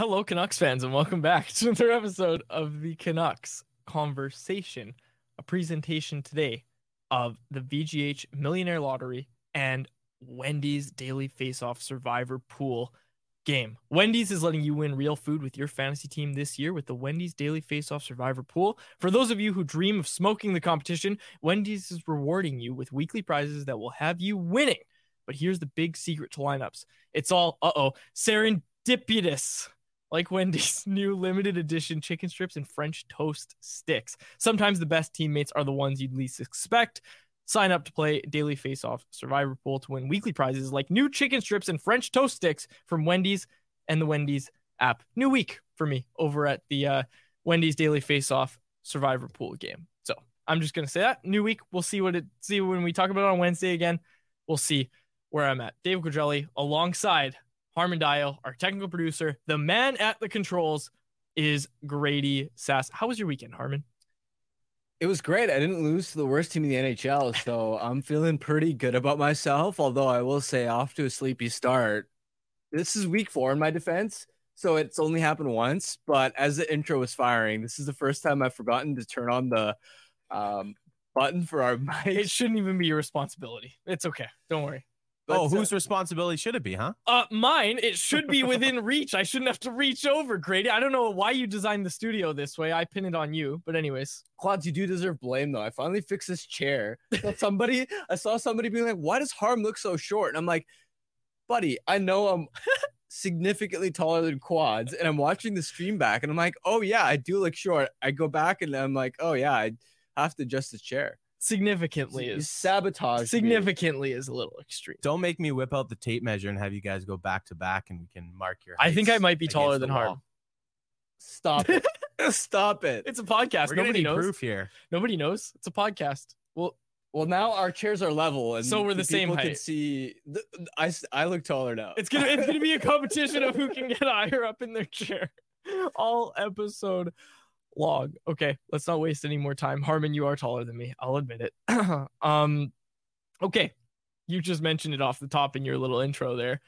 Hello, Canucks fans, and welcome back to another episode of the Canucks Conversation, a presentation today of the VGH Millionaire Lottery and Wendy's Daily Face-Off Survivor Pool game. Wendy's is letting you win real food with your fantasy team this year with the Wendy's Daily Face-Off Survivor Pool. For those of you who dream of smoking the competition, Wendy's is rewarding you with weekly prizes that will have you winning. But here's the big secret to lineups. It's all, uh-oh, serendipitous like Wendy's new limited edition chicken strips and French toast sticks. Sometimes the best teammates are the ones you'd least expect. Sign up to play Daily Face Off Survivor Pool to win weekly prizes like new chicken strips and French toast sticks from Wendy's and the Wendy's app. New week for me over at the uh, Wendy's Daily Face Off Survivor Pool game. So I'm just gonna say that new week. We'll see what it see when we talk about it on Wednesday again. We'll see where I'm at. Dave Quadrelli alongside Harman Dayal, our technical producer, the man at the controls is Grady Sass. How was your weekend, Harman? It was great. I didn't lose to the worst team in the NHL, so I'm feeling pretty good about myself. Although I will say, off to a sleepy start. This is week four in my defense, so it's only happened once. But as the intro was firing, this is the first time I've forgotten to turn on the um, button for our mic. It shouldn't even be your responsibility. It's okay. Don't worry. Oh, But, uh, whose responsibility should it be, huh? Uh, mine. It should be within reach. I shouldn't have to reach over, Grady. I don't know why you designed the studio this way. I pin it on you, but anyways, Quads, you do deserve blame though. I finally fixed this chair. But somebody, I saw somebody being like, "Why does Harm look so short?" And I'm like, "Buddy, I know I'm significantly taller than Quads, and I'm watching the stream back, and I'm like, oh yeah, I do look short." I go back and I'm like, "Oh yeah, I have to adjust the chair." Significantly You is sabotage. me. significantly is a little extreme. Don't make me whip out the tape measure and have you guys go back to back and we can mark your. I think I might be taller than wall. Harm. Stop it. Stop it. It's a podcast. We're Nobody knows. proof here. Nobody knows. It's a podcast. Well, well, now our chairs are level, and So we're the same people Can height. see, I, I s- I look taller now. It's gonna it's gonna be a competition of who can get higher up in their chair. All episode long. Okay, let's not waste any more time. Harman, you are taller than me. I'll admit it. um, okay, you just mentioned it off the top in your little intro there.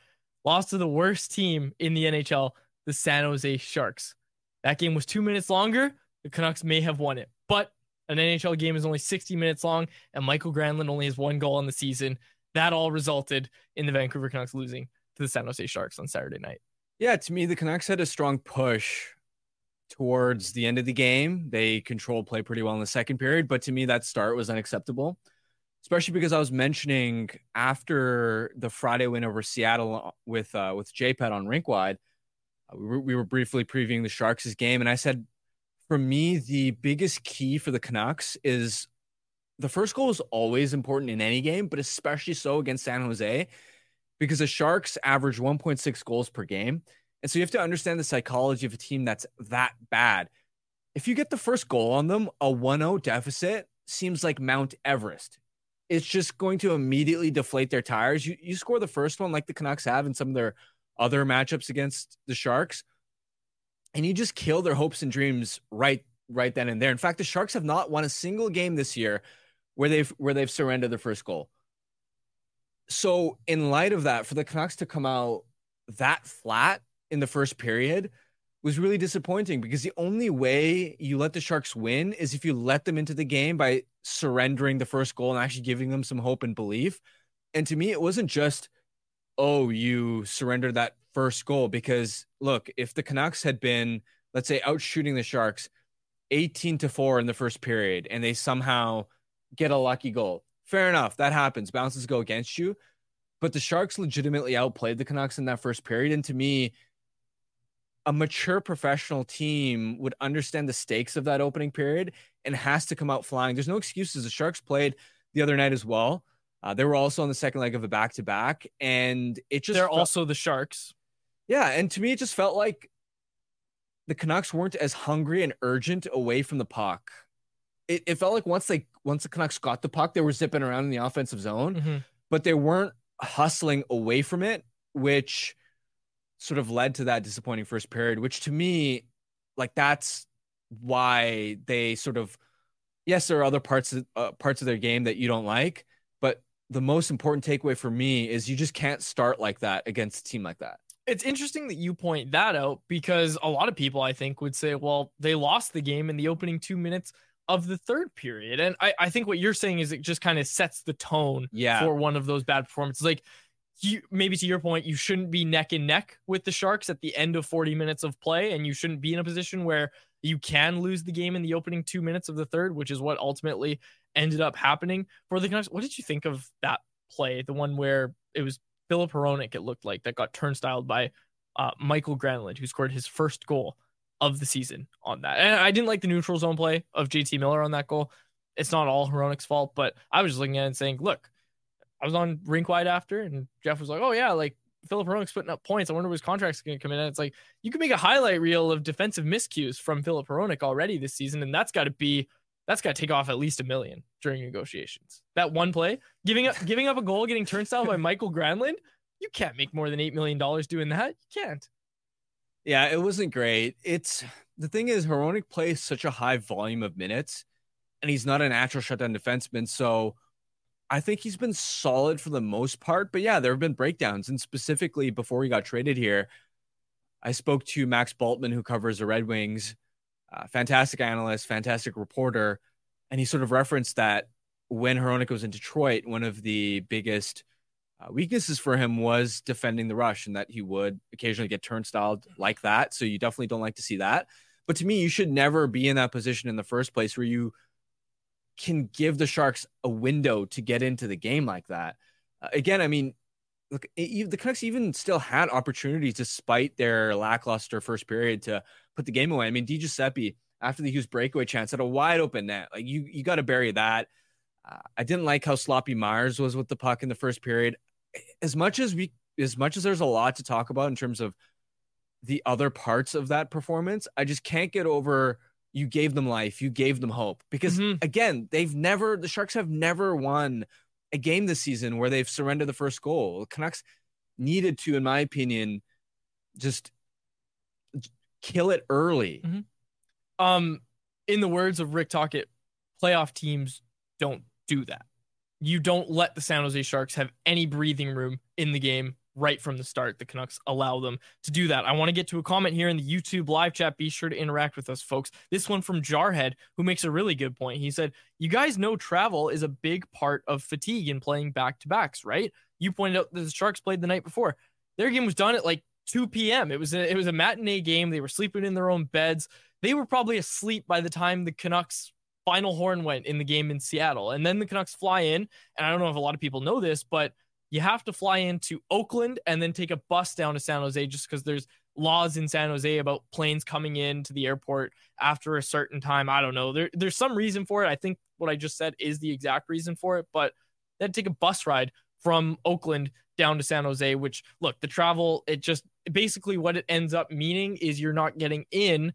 Lost to the worst team in the NHL, the San Jose Sharks. That game was two minutes longer. The Canucks may have won it, but An NHL game is only 60 minutes long, and Mikael Granlund only has one goal on the season. That all resulted in the Vancouver Canucks losing to the San Jose Sharks on Saturday night. Yeah, to me, the Canucks had a strong push towards the end of the game. They controlled play pretty well in the second period, but to me, that start was unacceptable, especially because I was mentioning after the Friday win over Seattle with uh, with JPET on Rinkwide, uh, we, were, we were briefly previewing the Sharks' game, and I said, for me, the biggest key for the Canucks is the first goal is always important in any game, but especially so against San Jose because the Sharks average 1.6 goals per game. And so you have to understand the psychology of a team that's that bad. If you get the first goal on them, a 1 0 deficit seems like Mount Everest. It's just going to immediately deflate their tires. You, you score the first one like the Canucks have in some of their other matchups against the Sharks, and you just kill their hopes and dreams right right then and there. In fact, the Sharks have not won a single game this year where they've where they've surrendered the first goal. So, in light of that, for the Canucks to come out that flat in the first period was really disappointing because the only way you let the Sharks win is if you let them into the game by surrendering the first goal and actually giving them some hope and belief. And to me, it wasn't just, oh, you surrendered that first goal. Because look, if the Canucks had been, let's say, out shooting the Sharks 18 to 4 in the first period and they somehow get a lucky goal, fair enough. That happens. Bounces go against you. But the Sharks legitimately outplayed the Canucks in that first period. And to me, a mature professional team would understand the stakes of that opening period and has to come out flying. There's no excuses. The Sharks played the other night as well. Uh, they were also on the second leg of a back to back, and it just they're felt, also the Sharks. Yeah, and to me, it just felt like the Canucks weren't as hungry and urgent away from the puck. It, it felt like once they once the Canucks got the puck, they were zipping around in the offensive zone, Mm-hmm. but they weren't hustling away from it, which sort of led to that disappointing first period, which to me, like that's why they sort of yes, there are other parts of uh, parts of their game that you don't like, but the most important takeaway for me is you just can't start like that against a team like that. It's interesting that you point that out because a lot of people, I think, would say, well, they lost the game in the opening two minutes of the third period. And I, I think what you're saying is it just kind of sets the tone Yeah. for one of those bad performances. Like, you maybe to your point, you shouldn't be neck and neck with the Sharks at the end of 40 minutes of play, and you shouldn't be in a position where you can lose the game in the opening two minutes of the third, which is what ultimately ended up happening for the Canucks. What did you think of that play? The one where it was Filip Hronek, it looked like, that got turnstiled by uh, Mikael Granlund, who scored his first goal of the season on that. And I didn't like the neutral zone play of JT Miller on that goal. It's not all Hronek's fault, but I was just looking at it and saying, look, I was on rink wide after, and Jeff was like, "Oh yeah, like Filip Hronek's putting up points. I wonder when his contract's going to come in." And it's like you can make a highlight reel of defensive miscues from Philip Hronik already this season, and that's got to be that's got to take off at least a million during negotiations. That one play, giving up giving up a goal, getting turnstile by Mikael Granlund, you can't make more than eight million dollars doing that. You can't. Yeah, it wasn't great. It's the thing is, Hronek plays such a high volume of minutes, and he's not a natural shutdown defenseman. So I think he's been solid for the most part. But yeah, there have been breakdowns. And specifically before he got traded here, I spoke to Max Bultman, who covers the Red Wings, uh, fantastic analyst, fantastic reporter. And he sort of referenced that when Hronek was in Detroit, one of the biggest uh, weaknesses for him was defending the rush and that he would occasionally get turnstiled like that. So you definitely don't like to see that. But to me, you should never be in that position in the first place where you can give the Sharks a window to get into the game like that. Uh, again, I mean, look, it, the Canucks even still had opportunities despite their lackluster first period to put the game away. I mean, Di Giuseppe after the Hughes breakaway chance had a wide open net. Like you, you got to bury that. Uh, I didn't like how sloppy Myers was with the puck in the first period. As much as we, as much as there's a lot to talk about in terms of the other parts of that performance, I just can't get over you gave them life, you gave them hope. Because Mhm. again, they've never the Sharks have never won a game this season where they've surrendered the first goal. The Canucks needed to, in my opinion, just kill it early. Um, in the words of Rick Tocchet, playoff teams don't do that. You don't let the San Jose Sharks have any breathing room in the game right from the start. The Canucks allow them to do that. I want to get to a comment here in the YouTube live chat. Be sure to interact with us, folks. This one from Jarhead, who makes a really good point. He said, You guys know travel is a big part of fatigue in playing back to backs, right? You pointed out that the Sharks played the night before. Their game was done at like 2 p.m. It was a, it was a matinee game. They were sleeping in their own beds. They were probably asleep by the time the Canucks final horn went in the game in Seattle. And then the Canucks fly in, and I don't know if a lot of people know this, but you have to fly into Oakland and then take a bus down to San Jose just because there's laws in San Jose about planes coming in to the airport after a certain time. I don't know. There, there's some reason for it. I think what I just said is the exact reason for it, but then take a bus ride from Oakland down to San Jose, which look, the travel, it just basically what it ends up meaning is you're not getting in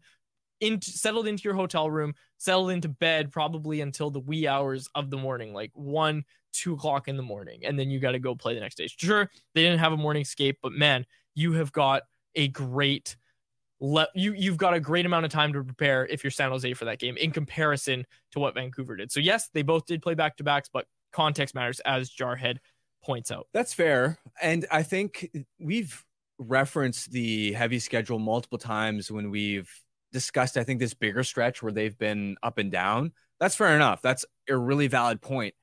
into settled into your hotel room, settled into bed probably until the wee hours of the morning, like one, two o'clock in the morning, and then you got to go play the next day. Sure, they didn't have a morning escape, but man, you have got a great le- you you've got a great amount of time to prepare if you're San Jose for that game in comparison to what Vancouver did. So yes, they both did play back to backs, but context matters as Jarhead points out. That's fair, and I think we've referenced the heavy schedule multiple times when we've discussed. I think this bigger stretch where they've been up and down. That's fair enough. That's a really valid point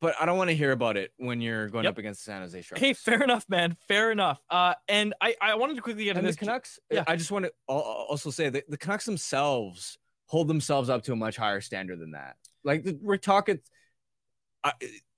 but I don't want to hear about it when you're going yep. up against the San Jose Sharks. Hey, fair enough, man. Fair enough. Uh, and I, I wanted to quickly get into the Canucks. Yeah. I just want to also say that the Canucks themselves hold themselves up to a much higher standard than that. Like we're talking, I,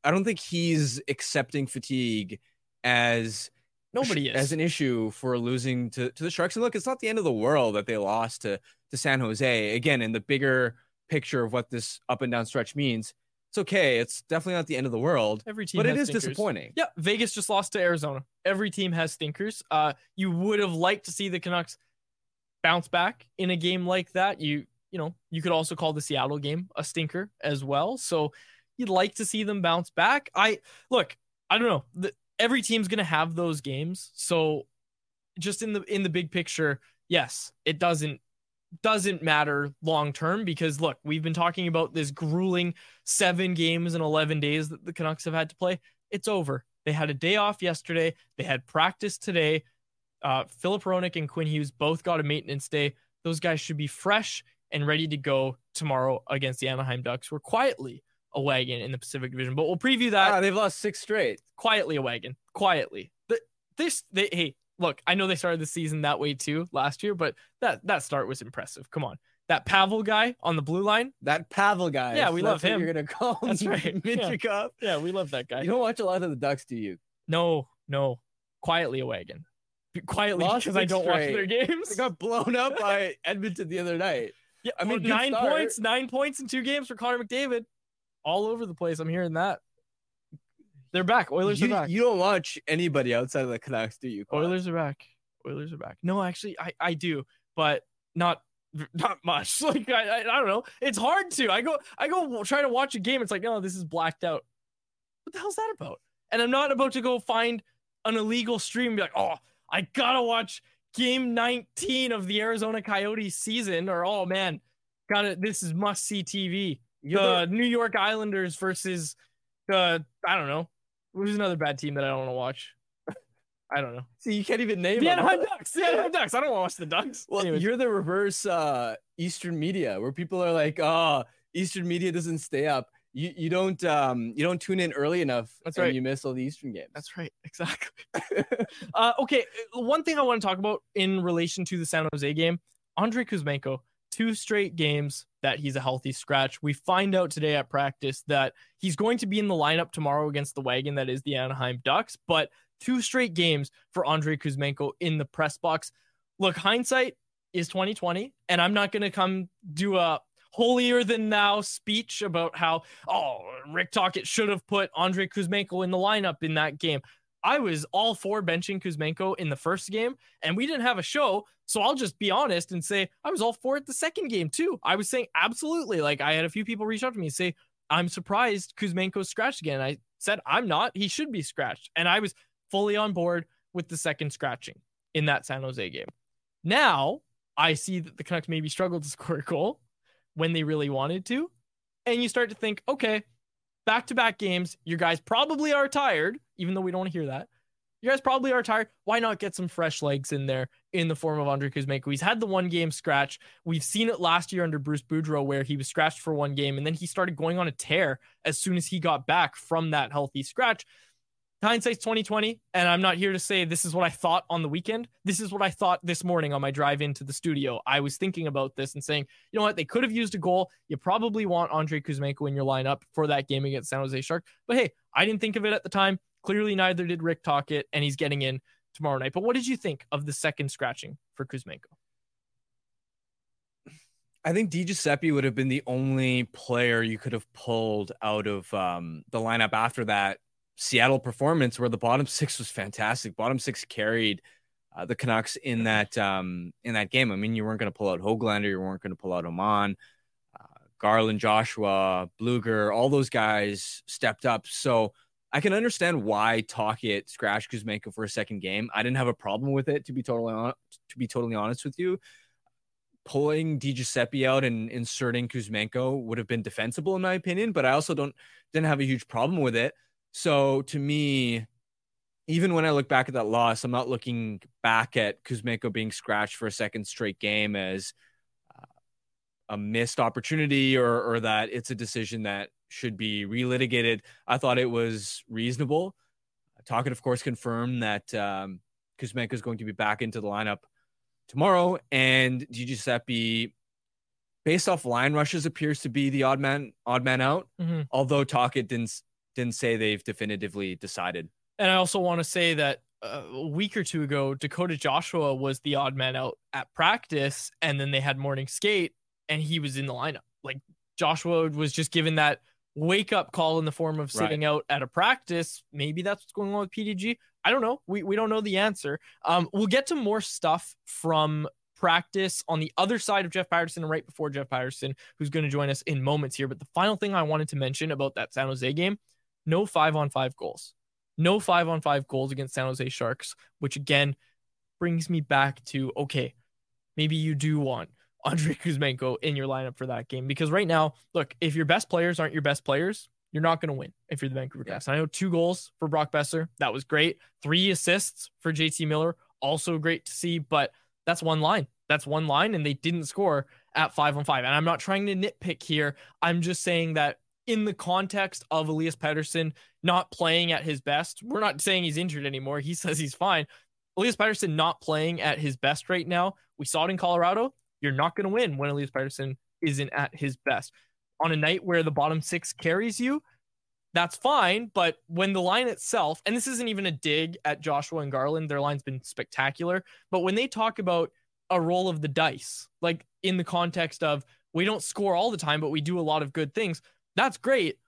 I don't think he's accepting fatigue as nobody is as an issue for losing to, to the Sharks. And look, it's not the end of the world that they lost to to San Jose. Again, in the bigger picture of what this up and down stretch means it's okay. It's definitely not the end of the world. Every team, but it is stinkers. disappointing. Yeah, Vegas just lost to Arizona. Every team has stinkers. Uh, you would have liked to see the Canucks bounce back in a game like that. You, you know, you could also call the Seattle game a stinker as well. So you'd like to see them bounce back. I look. I don't know. The, every team's gonna have those games. So just in the in the big picture, yes, it doesn't doesn't matter long term because look, we've been talking about this grueling seven games in 11 days that the Canucks have had to play. It's over. They had a day off yesterday. They had practice today. Uh, Filip Hronek and Quinn Hughes both got a maintenance day. Those guys should be fresh and ready to go tomorrow against the Anaheim Ducks. We're quietly a wagon in the Pacific Division, but we'll preview that. Ah, they've lost six straight. Quietly a wagon. Quietly. The, this, they, hey, look, I know they started the season that way too last year, but that that start was impressive. Come on. That Pavel guy on the blue line. That Pavel guy. Yeah, we love him. You're gonna call him. That's right. Michikov. Yeah. yeah, we love that guy. You don't watch a lot of the Ducks, do you? No, no. Quietly a wagon. Quietly Lost because I don't straight. watch their games. They got blown up by Edmonton the other night. Yeah, I oh, mean nine points, nine points in two games for Connor McDavid. All over the place. I'm hearing that. They're back. Oilers you, are back. You don't watch anybody outside of the Canucks, do you? Oilers are back. Oilers are back. No, actually, I, I do, but not not much. Like I, I, I don't know. It's hard to. I go I go try to watch a game. It's like no, this is blacked out. What the hell's that about? And I'm not about to go find an illegal stream and be like, oh, I gotta watch game 19 of the Arizona Coyotes season, or oh man, gotta this is must see TV. The New York Islanders versus the I don't know. Who's another bad team that I don't want to watch? I don't know. See, you can't even name the Anaheim Ducks. The Anaheim Ducks. I don't want to watch the Ducks. Well, Anyways. you're the reverse uh, Eastern media, where people are like, "Oh, Eastern media doesn't stay up. You you don't um you don't tune in early enough. That's right. You miss all the Eastern games. That's right. Exactly. uh, okay. One thing I want to talk about in relation to the San Jose game, Andrei Kuzmenko, two straight games that he's a healthy scratch. We find out today at practice that he's going to be in the lineup tomorrow against the wagon that is the Anaheim Ducks, but two straight games for Andrei Kuzmenko in the press box. Look, hindsight is 2020, and I'm not going to come do a holier than thou speech about how oh Rick Tocchet should have put Andrei Kuzmenko in the lineup in that game. I was all for benching Kuzmenko in the first game, and we didn't have a show. So I'll just be honest and say I was all for it the second game too. I was saying absolutely. Like I had a few people reach out to me and say, I'm surprised Kuzmenko's scratched again. I said, I'm not. He should be scratched. And I was fully on board with the second scratching in that San Jose game. Now I see that the Canucks maybe struggled to score a goal when they really wanted to. And you start to think, okay, back to back games, your guys probably are tired, even though we don't want to hear that. You guys probably are tired. Why not get some fresh legs in there in the form of Andrei Kuzmenko? He's had the one game scratch. We've seen it last year under Bruce Boudreau, where he was scratched for one game and then he started going on a tear as soon as he got back from that healthy scratch. Hindsight's 2020, and I'm not here to say this is what I thought on the weekend. This is what I thought this morning on my drive into the studio. I was thinking about this and saying, you know what, they could have used a goal. You probably want Andrei Kuzmenko in your lineup for that game against San Jose Shark. But hey, I didn't think of it at the time. Clearly, neither did Rick Tocchet, and he's getting in tomorrow night. But what did you think of the second scratching for Kuzmenko? I think DiGiuseppe would have been the only player you could have pulled out of um, the lineup after that Seattle performance, where the bottom six was fantastic. Bottom six carried uh, the Canucks in that um, in that game. I mean, you weren't going to pull out Hoglander, you weren't going to pull out Aman, uh, Garland, Joshua, Blueger. all those guys stepped up. So I can understand why Tocchet scratched Kuzmenko for a second game. I didn't have a problem with it to be totally on, to be totally honest with you. Pulling DiGiuseppe out and inserting Kuzmenko would have been defensible in my opinion, but I also don't didn't have a huge problem with it. So to me, even when I look back at that loss, I'm not looking back at Kuzmenko being scratched for a second straight game as uh, a missed opportunity or, or that it's a decision that should be relitigated. I thought it was reasonable. Tocchet, of course, confirmed that um, Kuzmenko is going to be back into the lineup tomorrow, and Giuseppe, based off line rushes, appears to be the odd man, odd man out. Mm-hmm. Although Tocchet didn't didn't say they've definitively decided. And I also want to say that uh, a week or two ago, Dakota Joshua was the odd man out at practice, and then they had morning skate, and he was in the lineup. Like Joshua was just given that wake up call in the form of sitting right. out at a practice. Maybe that's what's going on with PDG. I don't know. We we don't know the answer. Um, we'll get to more stuff from practice on the other side of Jeff Paterson and right before Jeff Paterson, who's going to join us in moments here. But the final thing I wanted to mention about that San Jose game no five on five goals. No five on five goals against San Jose Sharks, which again brings me back to okay, maybe you do want Andrei Kuzmenko in your lineup for that game because right now, look, if your best players aren't your best players, you're not going to win if you're the Vancouver Canucks. Yeah. I know two goals for Brock Boeser, that was great. Three assists for JT Miller, also great to see, but that's one line. That's one line, and they didn't score at five on five. And I'm not trying to nitpick here. I'm just saying that in the context of Elias Pettersson not playing at his best. We're not saying he's injured anymore. He says he's fine. Elias Pettersson not playing at his best right now. We saw it in Colorado. You're not going to win when Elias Pettersson isn't at his best. On a night where the bottom six carries you, that's fine. But when the line itself, and this isn't even a dig at Joshua and Garland, their line's been spectacular. But when they talk about a roll of the dice, like in the context of we don't score all the time, but we do a lot of good things that's great,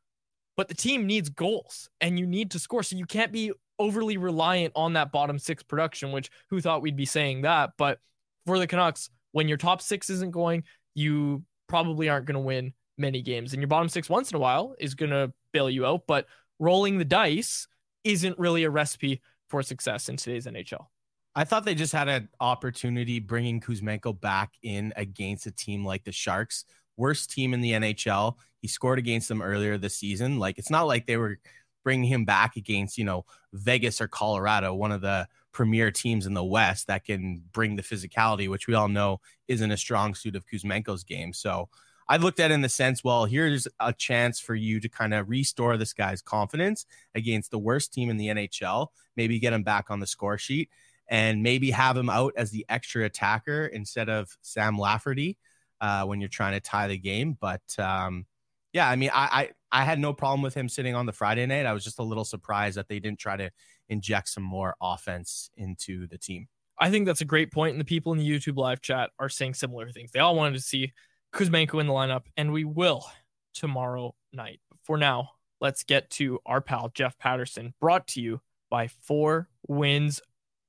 but the team needs goals and you need to score. So you can't be overly reliant on that bottom six production, which who thought we'd be saying that? But for the Canucks, when your top six isn't going, you probably aren't going to win many games. And your bottom six once in a while is going to bail you out. But rolling the dice isn't really a recipe for success in today's NHL. I thought they just had an opportunity bringing Kuzmenko back in against a team like the Sharks worst team in the NHL. He scored against them earlier this season. Like it's not like they were bringing him back against, you know, Vegas or Colorado, one of the premier teams in the West that can bring the physicality, which we all know isn't a strong suit of Kuzmenko's game. So I looked at it in the sense, well, here's a chance for you to kind of restore this guy's confidence against the worst team in the NHL, maybe get him back on the score sheet and maybe have him out as the extra attacker instead of Sam Lafferty uh, when you're trying to tie the game. But um, yeah, I mean, I, I I had no problem with him sitting on the Friday night. I was just a little surprised that they didn't try to inject some more offense into the team. I think that's a great point, and the people in the YouTube live chat are saying similar things. They all wanted to see Kuzmenko in the lineup, and we will tomorrow night. For now, let's get to our pal Jeff Paterson, brought to you by Four Winds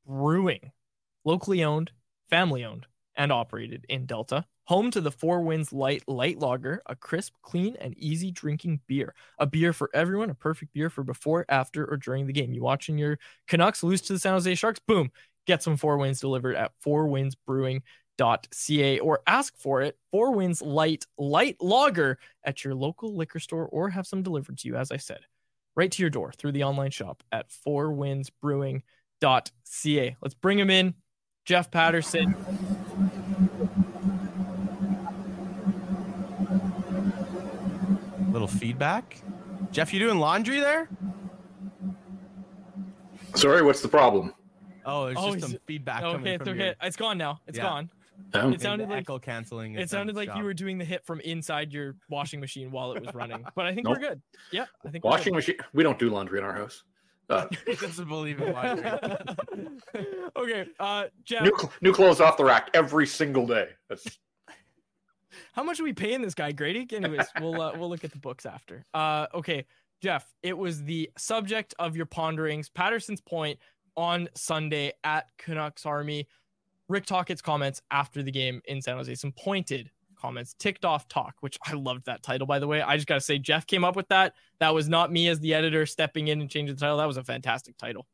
Brewing, locally owned, family owned, and operated in Delta. Home to the Four Winds Light Light Lager, a crisp, clean, and easy drinking beer. A beer for everyone, a perfect beer for before, after, or during the game. You watching your Canucks lose to the San Jose Sharks? Boom. Get some Four Winds delivered at four winds fourwindsbrewing.ca or ask for it, Four Winds Light Light Lager at your local liquor store or have some delivered to you, as I said, right to your door through the online shop at four fourwindsbrewing.ca ca. Let's bring him in. Jeff Paterson. Little feedback. Jeff, you doing laundry there? Sorry, what's the problem? Oh, there's Oh, just some he's- feedback Okay, coming it's from okay. your, It's gone now. It's Yeah. gone. Um, It sounded like echo canceling. it sounded like you were doing the hit from inside your washing machine while it was running. But I think Nope. we're good. Yeah, I think washing machine. We don't do laundry in our house. Uh, he doesn't believe in laundry. okay, uh, Jeff, new cl- new clothes off the rack every single day. That's how much are we paying this guy, Grady? Anyways, we'll uh, we'll look at the books after. Uh, okay, Jeff, it was the subject of your ponderings. Paterson's point on Sunday at Canucks Army. Rick Tocchet's comments after the game in San Jose, some pointed comments, ticked off talk, which I loved that title, by the way. I just got to say, Jeff came up with that. That was not me as the editor stepping in and changing the title. That was a fantastic title.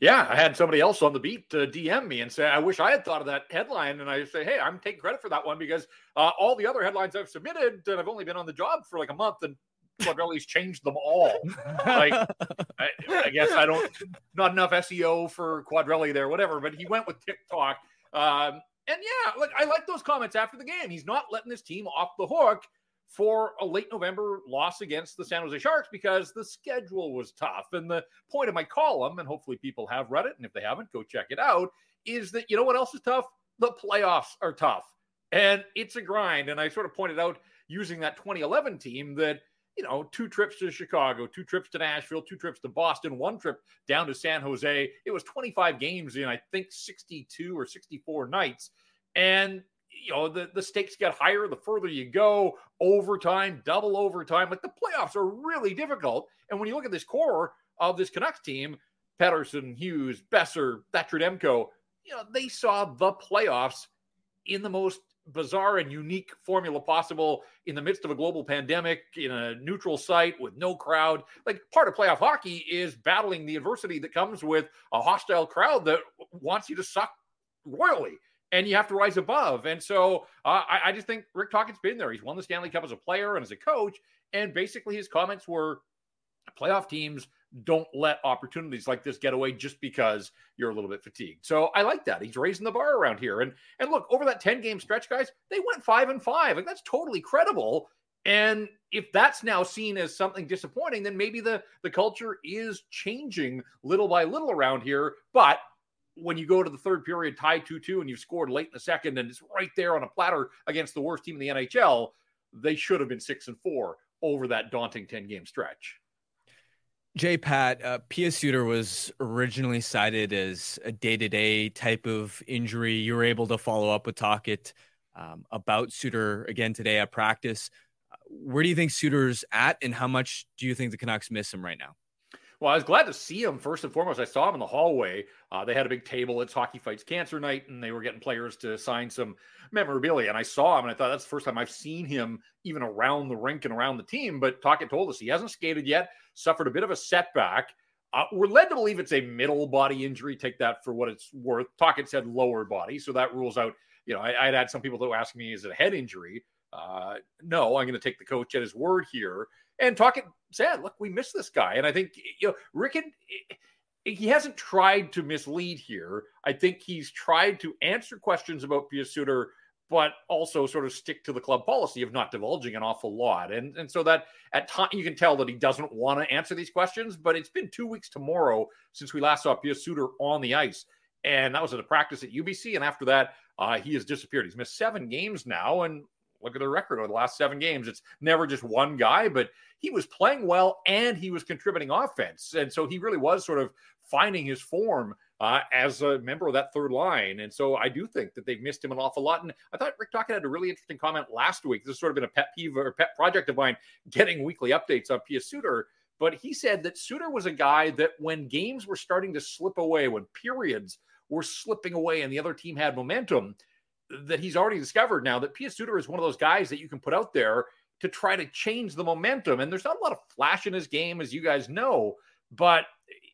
Yeah. I had somebody else on the beat to DM me and say, "I wish I had thought of that headline." And I say, "Hey, I'm taking credit for that one because uh, all the other headlines I've submitted, and I've only been on the job for like a month, and Quadrelli's changed them all." Like, I, I guess I don't not enough SEO for Quadrelli there, whatever. But he went with TikTok, um, and yeah, like I like those comments after the game. He's not letting this team off the hook for a late November loss against the San Jose Sharks because the schedule was tough. And the point of my column, and hopefully people have read it, and if they haven't, go check it out, is that you know what else is tough? The playoffs are tough, and it's a grind. And I sort of pointed out using that 2011 team that you know, two trips to Chicago, two trips to Nashville, two trips to Boston, one trip down to San Jose. It was 25 games in, I think, 62 or 64 nights. And, you know, the, the stakes get higher the further you go, overtime, double overtime. Like the playoffs are really difficult. And when you look at this core of this Canucks team, Pettersson, Hughes, Boeser, Thatcher you know, they saw the playoffs in the most bizarre and unique formula possible in the midst of a global pandemic in a neutral site with no crowd. Like part of playoff hockey is battling the adversity that comes with a hostile crowd that wants you to suck royally. And you have to rise above. And so uh, I, I just think Rick Tocchet's been there. He's won the Stanley Cup as a player and as a coach. And basically, his comments were playoff teams don't let opportunities like this get away just because you're a little bit fatigued. So I like that. He's raising the bar around here. And and look, over that 10 game stretch, guys, they went five and five. Like that's totally credible. And if that's now seen as something disappointing, then maybe the the culture is changing little by little around here. But when you go to the third period, tied 2 2, and you've scored late in the second, and it's right there on a platter against the worst team in the NHL, they should have been six and four over that daunting 10 game stretch. Jay Pat, uh, Pius Suter was originally cited as a day to day type of injury. You were able to follow up with Tocchet um, about Suter again today at practice. Uh, where do you think Suter's at, and how much do you think the Canucks miss him right now? Well, I was glad to see him first and foremost. I saw him in the hallway. Uh, they had a big table. It's Hockey Fights Cancer Night, and they were getting players to sign some memorabilia. And I saw him, and I thought that's the first time I've seen him even around the rink and around the team. But Tocchet told us he hasn't skated yet, suffered a bit of a setback. Uh, we're led to believe it's a middle body injury. Take that for what it's worth. Tocchet said lower body, so that rules out. You know, I, would had some people that were asking me, is it a head injury? Uh, no, I'm going to take the coach at his word here. And Tocchet said, look, we miss this guy. And I think, you know, Rickon, he hasn't tried to mislead here. I think he's tried to answer questions about Pius Suter, but also sort of stick to the club policy of not divulging an awful lot. And, and so that at time you can tell that he doesn't want to answer these questions, but it's been two weeks tomorrow since we last saw Pius Suter on the ice. And that was at a practice at UBC. And after that, uh, he has disappeared. He's missed seven games now. And look at the record over the last seven games. It's never just one guy, but he was playing well and he was contributing offense. And so he really was sort of finding his form uh, as a member of that third line. And so I do think that they've missed him an awful lot. And I thought Rick Tocchet had a really interesting comment last week. This has sort of been a pet peeve or pet project of mine, getting weekly updates on Pius Suter. But he said that Suter was a guy that when games were starting to slip away, when periods were slipping away and the other team had momentum, that he's already discovered now that Pius Suter is one of those guys that you can put out there to try to change the momentum. And there's not a lot of flash in his game, as you guys know, but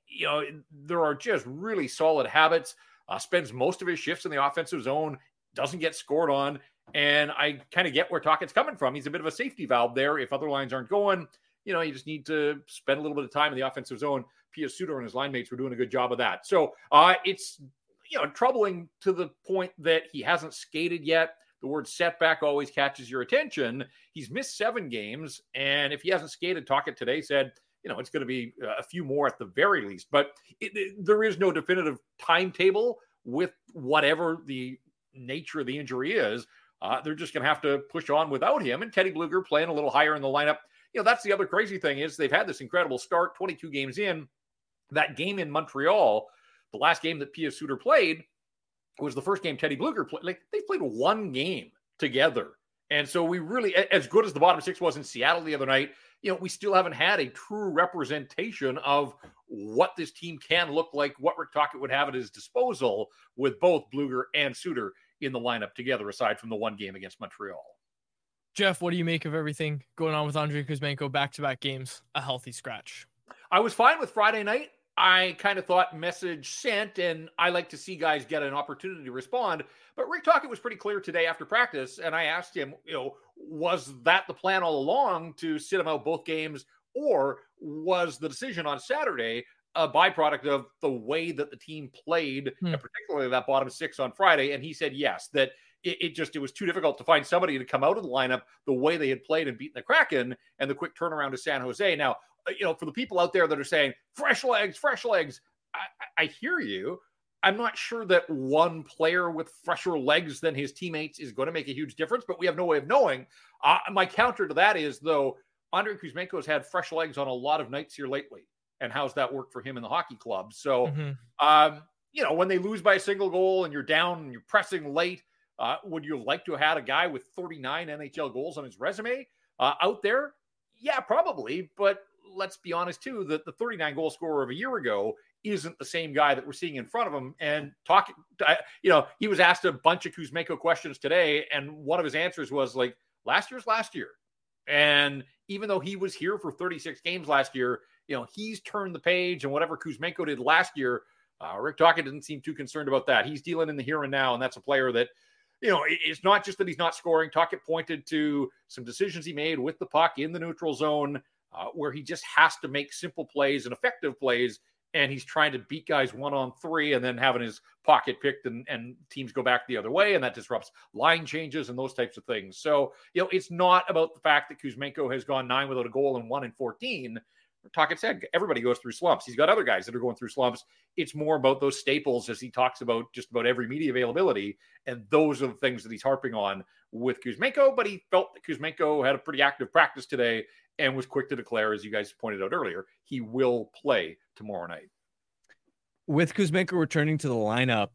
you know there are just really solid habits. Uh, spends most of his shifts in the offensive zone, doesn't get scored on, and I kind of get where Tocchet's coming from. He's a bit of a safety valve there if other lines aren't going. you know, you just need to spend a little bit of time in the offensive zone. Pius Suter and his line mates were doing a good job of that. So uh, it's you know troubling to the point that he hasn't skated yet. The word setback always catches your attention. He's missed seven games, and if he hasn't skated, Tocchet today said, you know, it's going to be a few more at the very least. But it, it, there is no definitive timetable with whatever the nature of the injury is. Uh, they're just going to have to push on without him. And Teddy Blueger playing a little higher in the lineup. You know, that's the other crazy thing is they've had this incredible start, 22 games in. That game in Montreal, the last game that Pius Suter played, was the first game Teddy Blueger played. Like they played one game together. And so we really, as good as the bottom six was in Seattle the other night, you know, we still haven't had a true representation of what this team can look like, what Rick Tocchet would have at his disposal with both Blueger and Suter in the lineup together, aside from the one game against Montreal. Jeff, what do you make of everything going on with Andrei Kuzmenko back to back games? A healthy scratch. I was fine with Friday night. I kind of thought message sent, and I like to see guys get an opportunity to respond. But Rick Tocchet was pretty clear today after practice, and I asked him, you know, was that the plan all along to sit him out both games, or was the decision on Saturday a byproduct of the way that the team played, hmm. and particularly that bottom six on Friday? And he said yes, that it, it, just it was too difficult to find somebody to come out of the lineup the way they had played and beaten the Kraken, and the quick turnaround to San Jose. Now, you know, for the people out there that are saying fresh legs, fresh legs, I, I hear you. I'm not sure that one player with fresher legs than his teammates is going to make a huge difference, but we have no way of knowing. Uh, my counter to that is, though, Andrei Kuzmenko has had fresh legs on a lot of nights here lately. And how's that worked for him in the hockey club? So, mm-hmm. um, you know, when they lose by a single goal and you're down and you're pressing late, uh, would you like to have had a guy with 39 NHL goals on his resume uh, out there? Yeah, probably. But let's be honest too that the 39 goal scorer of a year ago isn't the same guy that we're seeing in front of him. And talking, you know, he was asked a bunch of Kuzmenko questions today, and one of his answers was like, "Last year's last year." And even though he was here for 36 games last year, you know, he's turned the page, and whatever Kuzmenko did last year, uh, Rick Tocchet didn't seem too concerned about that. He's dealing in the here and now, and that's a player that, you know, it's not just that he's not scoring. Tocchet pointed to some decisions he made with the puck in the neutral zone uh, where he just has to make simple plays and effective plays. And he's trying to beat guys one on three and then having his pocket picked and, and teams go back the other way. And that disrupts line changes and those types of things. So, you know, it's not about the fact that Kuzmenko has gone nine without a goal and one in 14. Tocchet said everybody goes through slumps. He's got other guys that are going through slumps. It's more about those staples as he talks about just about every media availability. And those are the things that he's harping on with Kuzmenko. But he felt that Kuzmenko had a pretty active practice today and was quick to declare, as you guys pointed out earlier, he will play tomorrow night. With Kuzmenko returning to the lineup,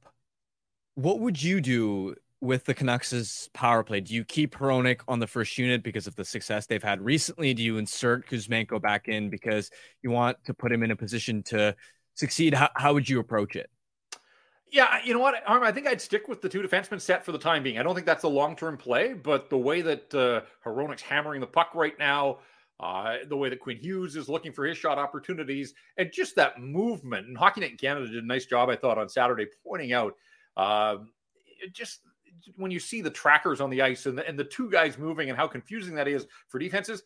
what would you do with the Canucks' power play? Do you keep Hronek on the first unit because of the success they've had recently? Do you insert Kuzmenko back in because you want to put him in a position to succeed? How, how would you approach it? Yeah, you know what, Arm? I think I'd stick with the two defensemen set for the time being. I don't think that's a long term play, but the way that uh, hammering the puck right now, uh, the way that Quinn Hughes is looking for his shot opportunities, and just that movement. And Hockey Night in Canada did a nice job, I thought, on Saturday, pointing out uh, just when you see the trackers on the ice and the, and the two guys moving and how confusing that is for defenses.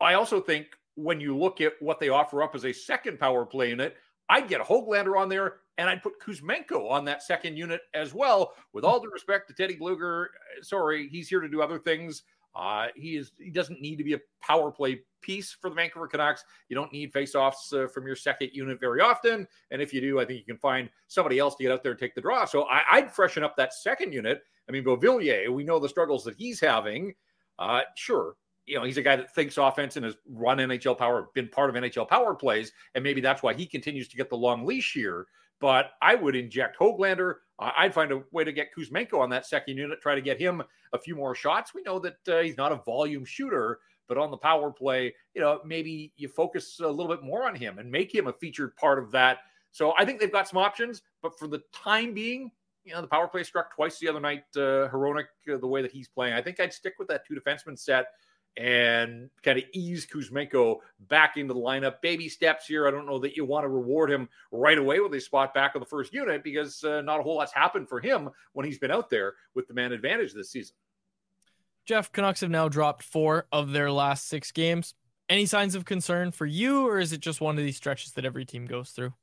I also think when you look at what they offer up as a second power play unit, I'd get Hoglander on there and I'd put Kuzmenko on that second unit as well. With all due respect to Teddy Blueger, sorry, he's here to do other things. Uh, he is he doesn't need to be a power play piece for the Vancouver Canucks. You don't need faceoffs uh, from your second unit very often, and if you do, I think you can find somebody else to get out there and take the draw. So I, would freshen up that second unit. I mean, Beauvillier, we know the struggles that he's having. Uh, sure, you know he's a guy that thinks offense and has run NHL power, been part of NHL power plays, and maybe that's why he continues to get the long leash here. But I would inject Hoglander. I'd find a way to get Kuzmenko on that second unit, try to get him a few more shots. We know that uh, he's not a volume shooter, but on the power play, you know, maybe you focus a little bit more on him and make him a featured part of that. So I think they've got some options, but for the time being, you know, the power play struck twice the other night. Uh, Hronek, uh, the way that he's playing, I think I'd stick with that two defenseman set and kind of ease Kuzmenko back into the lineup. Baby steps here. I don't know that you want to reward him right away with a spot back on the first unit because uh, not a whole lot's happened for him when he's been out there with the man advantage this season. Jeff, Canucks have now dropped four of their last six games. Any signs of concern for you, or is it just one of these stretches that every team goes through?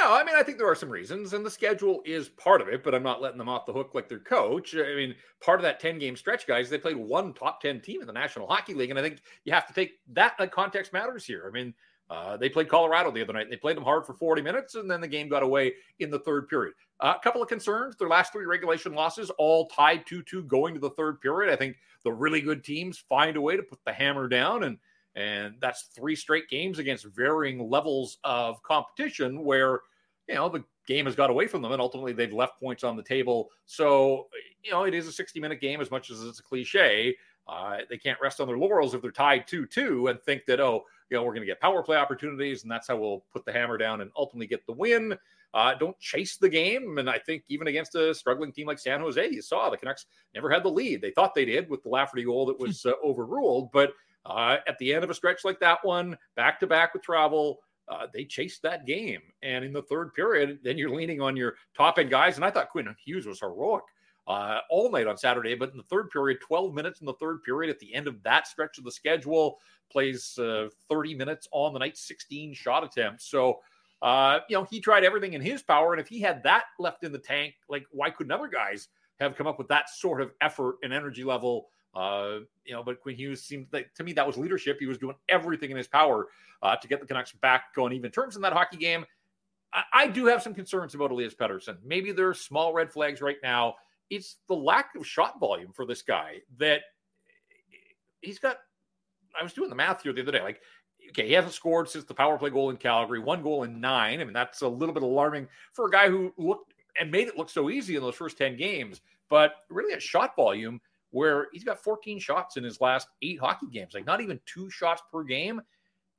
No, I mean, I think there are some reasons, and the schedule is part of it, but I'm not letting them off the hook like their coach. I mean, part of that 10 game stretch, guys, they played one top 10 team in the National Hockey League. And I think you have to take that context matters here. I mean, uh, they played Colorado the other night. They played them hard for 40 minutes, and then the game got away in the third period. A uh, couple of concerns. Their last three regulation losses all tied 2 2 going to the third period. I think the really good teams find a way to put the hammer down, and and that's three straight games against varying levels of competition where you know, the game has got away from them and ultimately they've left points on the table. So, you know, it is a 60 minute game as much as it's a cliche. Uh, they can't rest on their laurels if they're tied 2 2 and think that, oh, you know, we're going to get power play opportunities and that's how we'll put the hammer down and ultimately get the win. Uh, don't chase the game. And I think even against a struggling team like San Jose, you saw the Canucks never had the lead. They thought they did with the Lafferty goal that was uh, overruled. But uh, at the end of a stretch like that one, back to back with travel, uh, they chased that game. And in the third period, then you're leaning on your top end guys. And I thought Quinn Hughes was heroic uh, all night on Saturday. But in the third period, 12 minutes in the third period, at the end of that stretch of the schedule, plays uh, 30 minutes on the night, 16 shot attempts. So, uh, you know, he tried everything in his power. And if he had that left in the tank, like, why couldn't other guys have come up with that sort of effort and energy level? Uh, you know, but Quinn Hughes seemed like to me that was leadership. He was doing everything in his power uh, to get the Canucks back going even terms in that hockey game. I, I do have some concerns about Elias Pettersson. Maybe there are small red flags right now. It's the lack of shot volume for this guy that he's got. I was doing the math here the other day. Like, okay, he hasn't scored since the power play goal in Calgary, one goal in nine. I mean, that's a little bit alarming for a guy who looked and made it look so easy in those first 10 games. But really, at shot volume, where he's got 14 shots in his last eight hockey games, like not even two shots per game.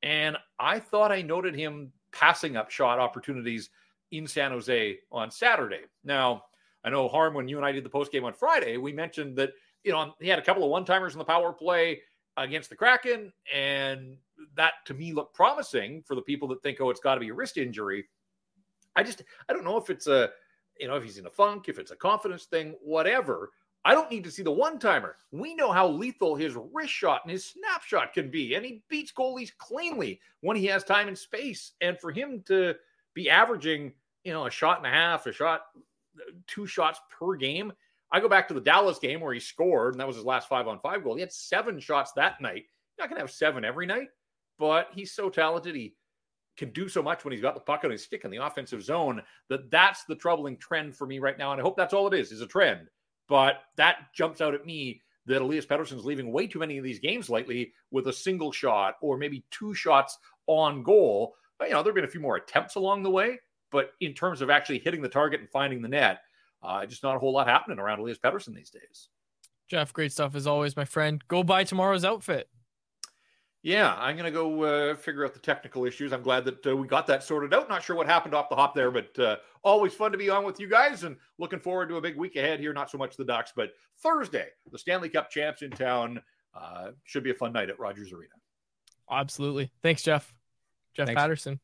And I thought I noted him passing up shot opportunities in San Jose on Saturday. Now, I know Harm, when you and I did the post game on Friday, we mentioned that, you know, he had a couple of one timers in the power play against the Kraken. And that to me looked promising for the people that think, oh, it's got to be a wrist injury. I just, I don't know if it's a, you know, if he's in a funk, if it's a confidence thing, whatever. I don't need to see the one timer. We know how lethal his wrist shot and his snapshot can be. And he beats goalies cleanly when he has time and space. And for him to be averaging, you know, a shot and a half, a shot, two shots per game. I go back to the Dallas game where he scored, and that was his last five on five goal. He had seven shots that night. Not going to have seven every night, but he's so talented. He can do so much when he's got the puck on his stick in the offensive zone that that's the troubling trend for me right now. And I hope that's all it is, is a trend but that jumps out at me that Elias Pettersson's leaving way too many of these games lately with a single shot or maybe two shots on goal. But, you know, there have been a few more attempts along the way, but in terms of actually hitting the target and finding the net, uh, just not a whole lot happening around Elias Pettersson these days. Jeff, great stuff as always, my friend. Go buy tomorrow's outfit. Yeah, I'm going to go uh, figure out the technical issues. I'm glad that uh, we got that sorted out. Not sure what happened off the hop there, but uh, always fun to be on with you guys and looking forward to a big week ahead here. Not so much the Ducks, but Thursday, the Stanley Cup champs in town. Uh, should be a fun night at Rogers Arena. Absolutely. Thanks, Jeff. Jeff Thanks. Paterson.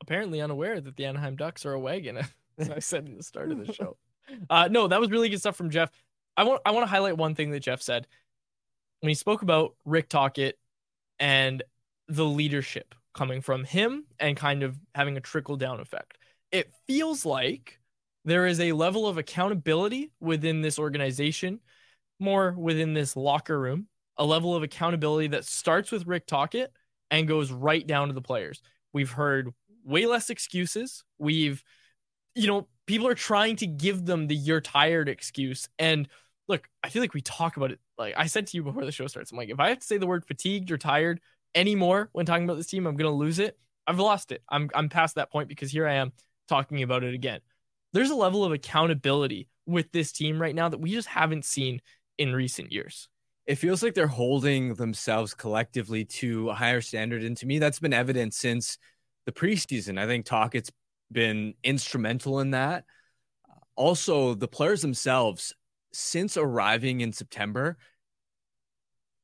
Apparently unaware that the Anaheim Ducks are a wagon, as I said in the start of the show. Uh, no, that was really good stuff from Jeff. I want I want to highlight one thing that Jeff said when he spoke about Rick Tocchet and the leadership coming from him and kind of having a trickle down effect. It feels like there is a level of accountability within this organization, more within this locker room, a level of accountability that starts with Rick Tocchet and goes right down to the players. We've heard way less excuses. We've, you know, people are trying to give them the you're tired excuse. And look, I feel like we talk about it. Like I said to you before the show starts, I'm like, if I have to say the word fatigued or tired anymore when talking about this team, I'm gonna lose it. I've lost it. I'm I'm past that point because here I am talking about it again. There's a level of accountability with this team right now that we just haven't seen in recent years. It feels like they're holding themselves collectively to a higher standard. And to me, that's been evident since the preseason. I think Tocchet's been instrumental in that. Also, the players themselves since arriving in September,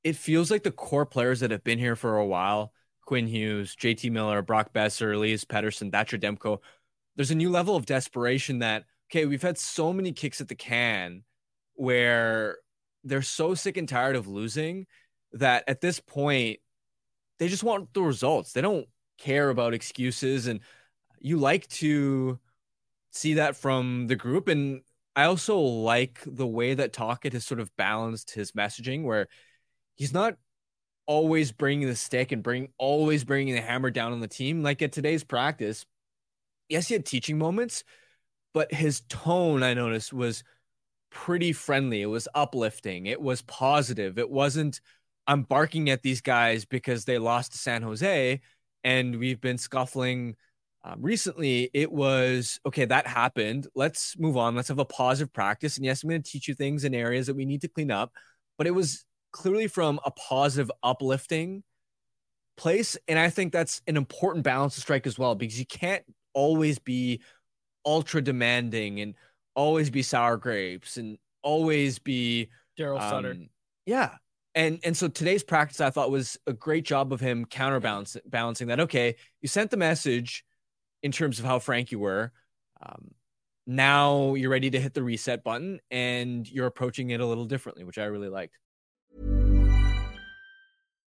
it feels like the core players that have been here for a while Quinn Hughes, JT Miller, Brock Boeser, Elias Pettersson, Thatcher Demko there's a new level of desperation that, okay, we've had so many kicks at the can where they're so sick and tired of losing that at this point, they just want the results. They don't care about excuses. And you like to see that from the group. And I also like the way that Tocchet has sort of balanced his messaging where he's not always bringing the stick and bring always bringing the hammer down on the team. Like at today's practice, yes, he had teaching moments, but his tone I noticed was pretty friendly. It was uplifting. It was positive. It wasn't I'm barking at these guys because they lost to San Jose and we've been scuffling um, recently. It was okay, that happened. Let's move on. Let's have a positive practice. And yes, I'm going to teach you things in areas that we need to clean up. But it was clearly from a positive, uplifting place. And I think that's an important balance to strike as well because you can't always be ultra demanding and always be sour grapes and always be Daryl Sutter. um, Yeah. And and so today's practice I thought was a great job of him counterbalance balancing that. Okay, you sent the message in terms of how frank you were. Um, now you're ready to hit the reset button and you're approaching it a little differently, which I really liked.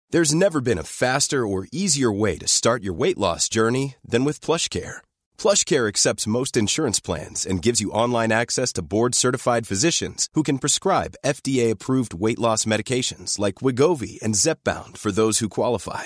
There's never been a faster or easier way to start your weight loss journey than with PlushCare. PlushCare accepts most insurance plans and gives you online access to board-certified physicians who can prescribe FDA-approved weight loss medications like Wegovy and Zepbound for those who qualify.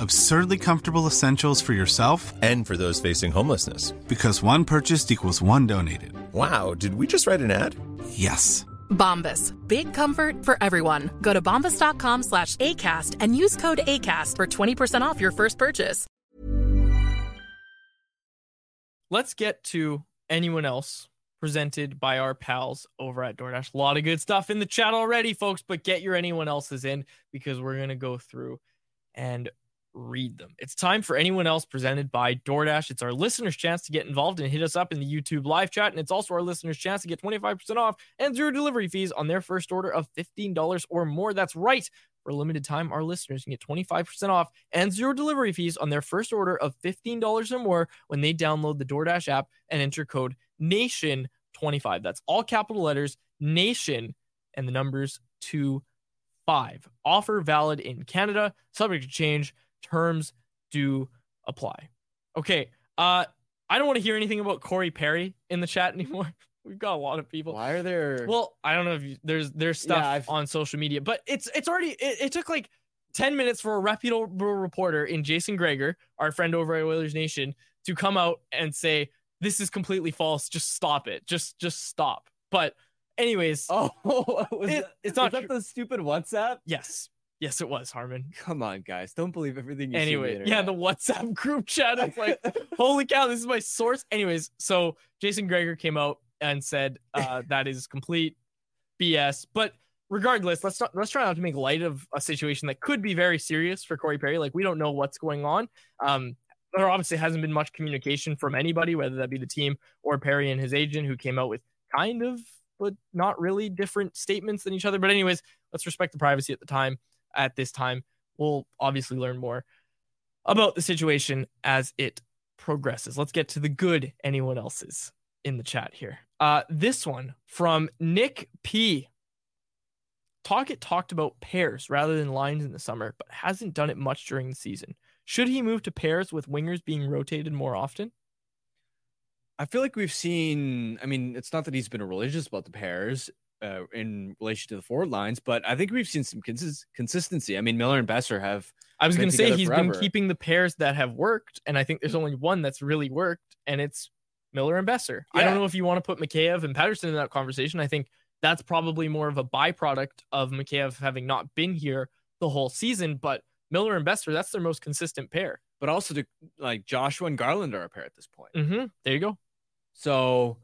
Absurdly comfortable essentials for yourself and for those facing homelessness. Because one purchased equals one donated. Wow, did we just write an ad? Yes. Bombas. Big comfort for everyone. Go to bombas.com slash ACAST and use code ACAST for 20% off your first purchase. Let's get to anyone else presented by our pals over at DoorDash. A lot of good stuff in the chat already, folks, but get your anyone else's in because we're going to go through and read them. It's time for anyone else presented by DoorDash. It's our listeners' chance to get involved and hit us up in the YouTube live chat. And it's also our listeners' chance to get 25% off and zero delivery fees on their first order of $15 or more. That's right. For a limited time, our listeners can get 25% off and zero delivery fees on their first order of $15 or more when they download the DoorDash app and enter code NATION25. That's all capital letters, NATION, and the numbers 2 5. Offer valid in Canada, subject to change. Terms do apply. Okay. Uh, I don't want to hear anything about Corey Perry in the chat anymore. We've got a lot of people. Why are there? Well, I don't know if you, there's there's stuff Yeah, on social media, but it's it's already it, it took like 10 minutes for a reputable reporter in Jason Gregor, our friend over at Oilers Nation, to come out and say this is completely false. Just stop it. Just just stop. But anyways, oh, it- that- it's not was that the stupid WhatsApp? yes, yes, it was Harman. Come on, guys. Don't believe everything you see. Anyway, the yeah, the WhatsApp group chat. It's like, holy cow, this is my source. Anyways, so Jason Gregor came out and said uh, that is complete BS. But regardless, let's not, let's try not to make light of a situation that could be very serious for Corey Perry. Like we don't know what's going on. Um, there obviously hasn't been much communication from anybody, whether that be the team or Perry and his agent, who came out with kind of, but not really different statements than each other. But anyways, let's respect the privacy at the time. At this time, we'll obviously learn more about the situation as it progresses. Let's get to the good anyone else's in the chat here. Uh, this one from Nick P. Tocchet talked about pairs rather than lines in the summer, but hasn't done it much during the season. Should he move to pairs with wingers being rotated more often? I feel like we've seen. I mean, it's not that he's been religious about the pairs. Uh, in relation to the forward lines, but I think we've seen some consis- consistency. I mean, Miller and Boeser have. I was going to say he's forever. been keeping the pairs that have worked, and I think there's only one that's really worked, and it's Miller and Boeser. I don't know if you want to put Mikheyev and Pettersson in that conversation. I think that's probably more of a byproduct of Mikheyev having not been here the whole season, but Miller and Boeser, that's their most consistent pair. but also to like Joshua and Garland are a pair at this point. Mm-hmm. There you go. So,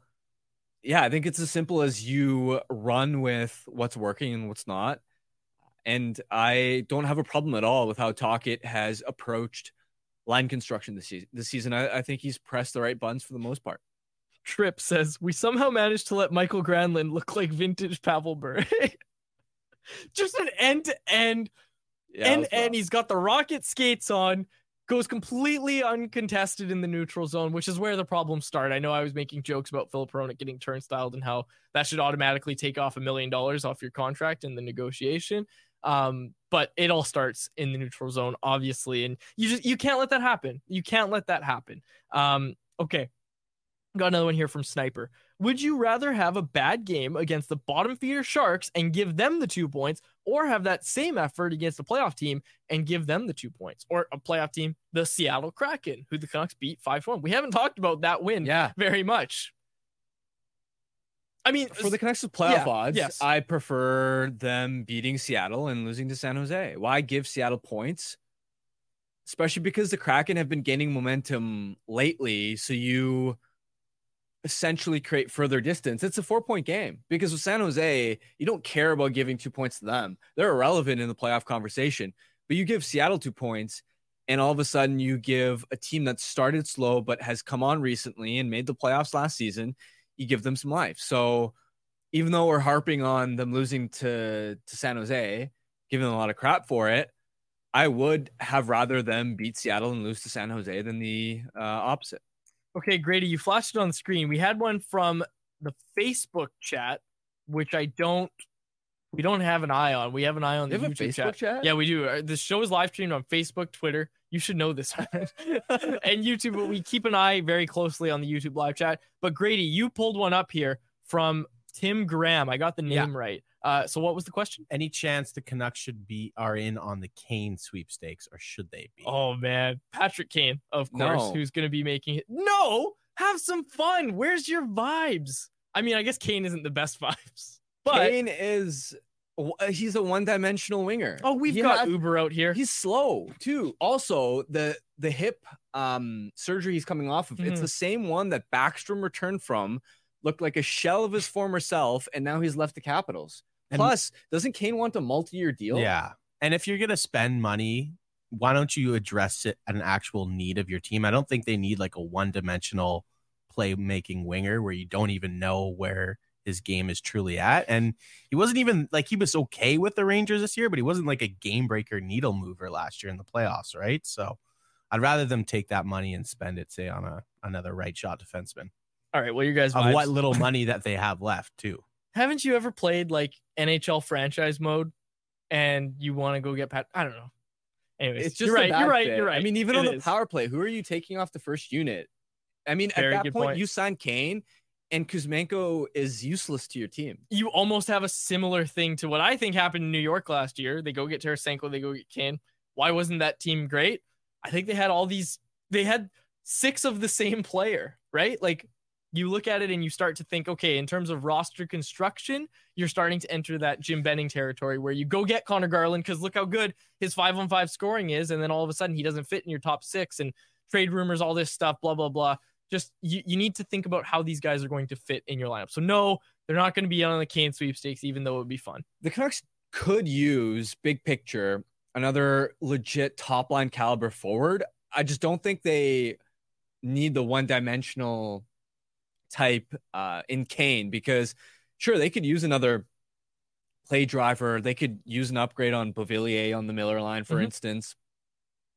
yeah, I think it's as simple as you run with what's working and what's not. And I don't have a problem at all with how Tocchet has approached line construction this season. This season, I, I think he's pressed the right buttons for the most part. Trip says we somehow managed to let Mikael Granlund look like vintage Pavel Bure. Just an end to end, Yeah, and he's got the rocket skates on, goes completely uncontested in the neutral zone, which is where the problems start. I know I was making jokes about Filip Hronek getting turnstiled and how that should automatically take off a million dollars off your contract in the negotiation. Um, but it all starts in the neutral zone, obviously, and you just you can't let that happen. You can't let that happen. Um, okay, got another one here from Sniper. Would you rather have a bad game against the bottom feeder Sharks and give them the two points, or have that same effort against a playoff team and give them the two points, or a playoff team, the Seattle Kraken, who the Canucks beat 5 1? We haven't talked about that win Yeah. very much. I mean, For the Canucks with playoff yeah, odds, yes. I prefer them beating Seattle and losing to San Jose. Why give Seattle points? Especially because the Kraken have been gaining momentum lately. So you essentially create further distance. It's a four point game because with San Jose, you don't care about giving two points to them. They're irrelevant in the playoff conversation. But you give Seattle two points, and all of a sudden you give a team that started slow but has come on recently and made the playoffs last season you give them some life. So even though we're harping on them losing to to San Jose, giving them a lot of crap for it, I would have rather them beat Seattle and lose to San Jose than the uh, opposite. Okay, Grady, you flashed it on the screen. We had one from the Facebook chat, which I don't. We don't have an eye on. We have an eye on You the YouTube Facebook chat? Yeah, we do. Uh, The show is live streamed on Facebook, Twitter. You should know this, and YouTube. But we keep an eye very closely on the YouTube live chat. But Grady, you pulled one up here from Tim Graham. I got the Yeah. name right. Uh, so what was the question? Any chance the Canucks should be are in on the Kane sweepstakes, or should they be? Oh man, Patrick Kane, of course, No. who's going to be making it. No, have some fun. Where's your vibes? I mean, I guess Kane isn't the best vibes, but Kane is he's a one-dimensional winger. oh, we've He got had- Uber out here. He's slow too. Also, the the hip um surgery he's coming off of, it's Mhm. the same one that Backstrom returned from, looked like a shell of his former self, and now he's left the Capitals. And- Plus, doesn't Kane want a multi-year deal? Yeah. And if you're going to spend money, why don't you address it an actual need of your team? I don't think they need like a one dimensional playmaking winger where you don't even know where his game is truly at. And he wasn't even like he was okay with the Rangers this year, but he wasn't like a game breaker needle mover last year in the playoffs, right? So I'd rather them take that money and spend it, say, on a another right shot defenseman All right, well, you guys, of vibes. what little money that they have left, too. haven't you ever played like NHL franchise mode, and you want to go get Pat? I don't know. Anyways, It's just you're right. You're right. fit. You're right. I mean, even It on the is. power play, who are you taking off the first unit? I mean, Very at that good point, point. you sign Kane, and Kuzmenko is useless to your team. you almost have a similar thing to what I think happened in New York last year. They go get Tarasenko, they go get Kane. Why wasn't that team great? I think they had all these. They had six of the same player, right? Like you look at it and you start to think, okay, in terms of roster construction, you're starting to enter that Jim Benning territory where you go get Connor Garland because look how good his five on five scoring is, and then all of a sudden he doesn't fit in your top six and trade rumors, all this stuff, blah blah blah. Just you, you need to think about how these guys are going to fit in your lineup. So no, they're not going to be on the Kane sweepstakes, even though it would be fun. the Canucks could use big picture another legit top line caliber forward. I just don't think they need the one dimensional type uh, in Kane because sure they could use another play driver. They could use an upgrade on Beauvillier on the Miller line, for Mhm. instance,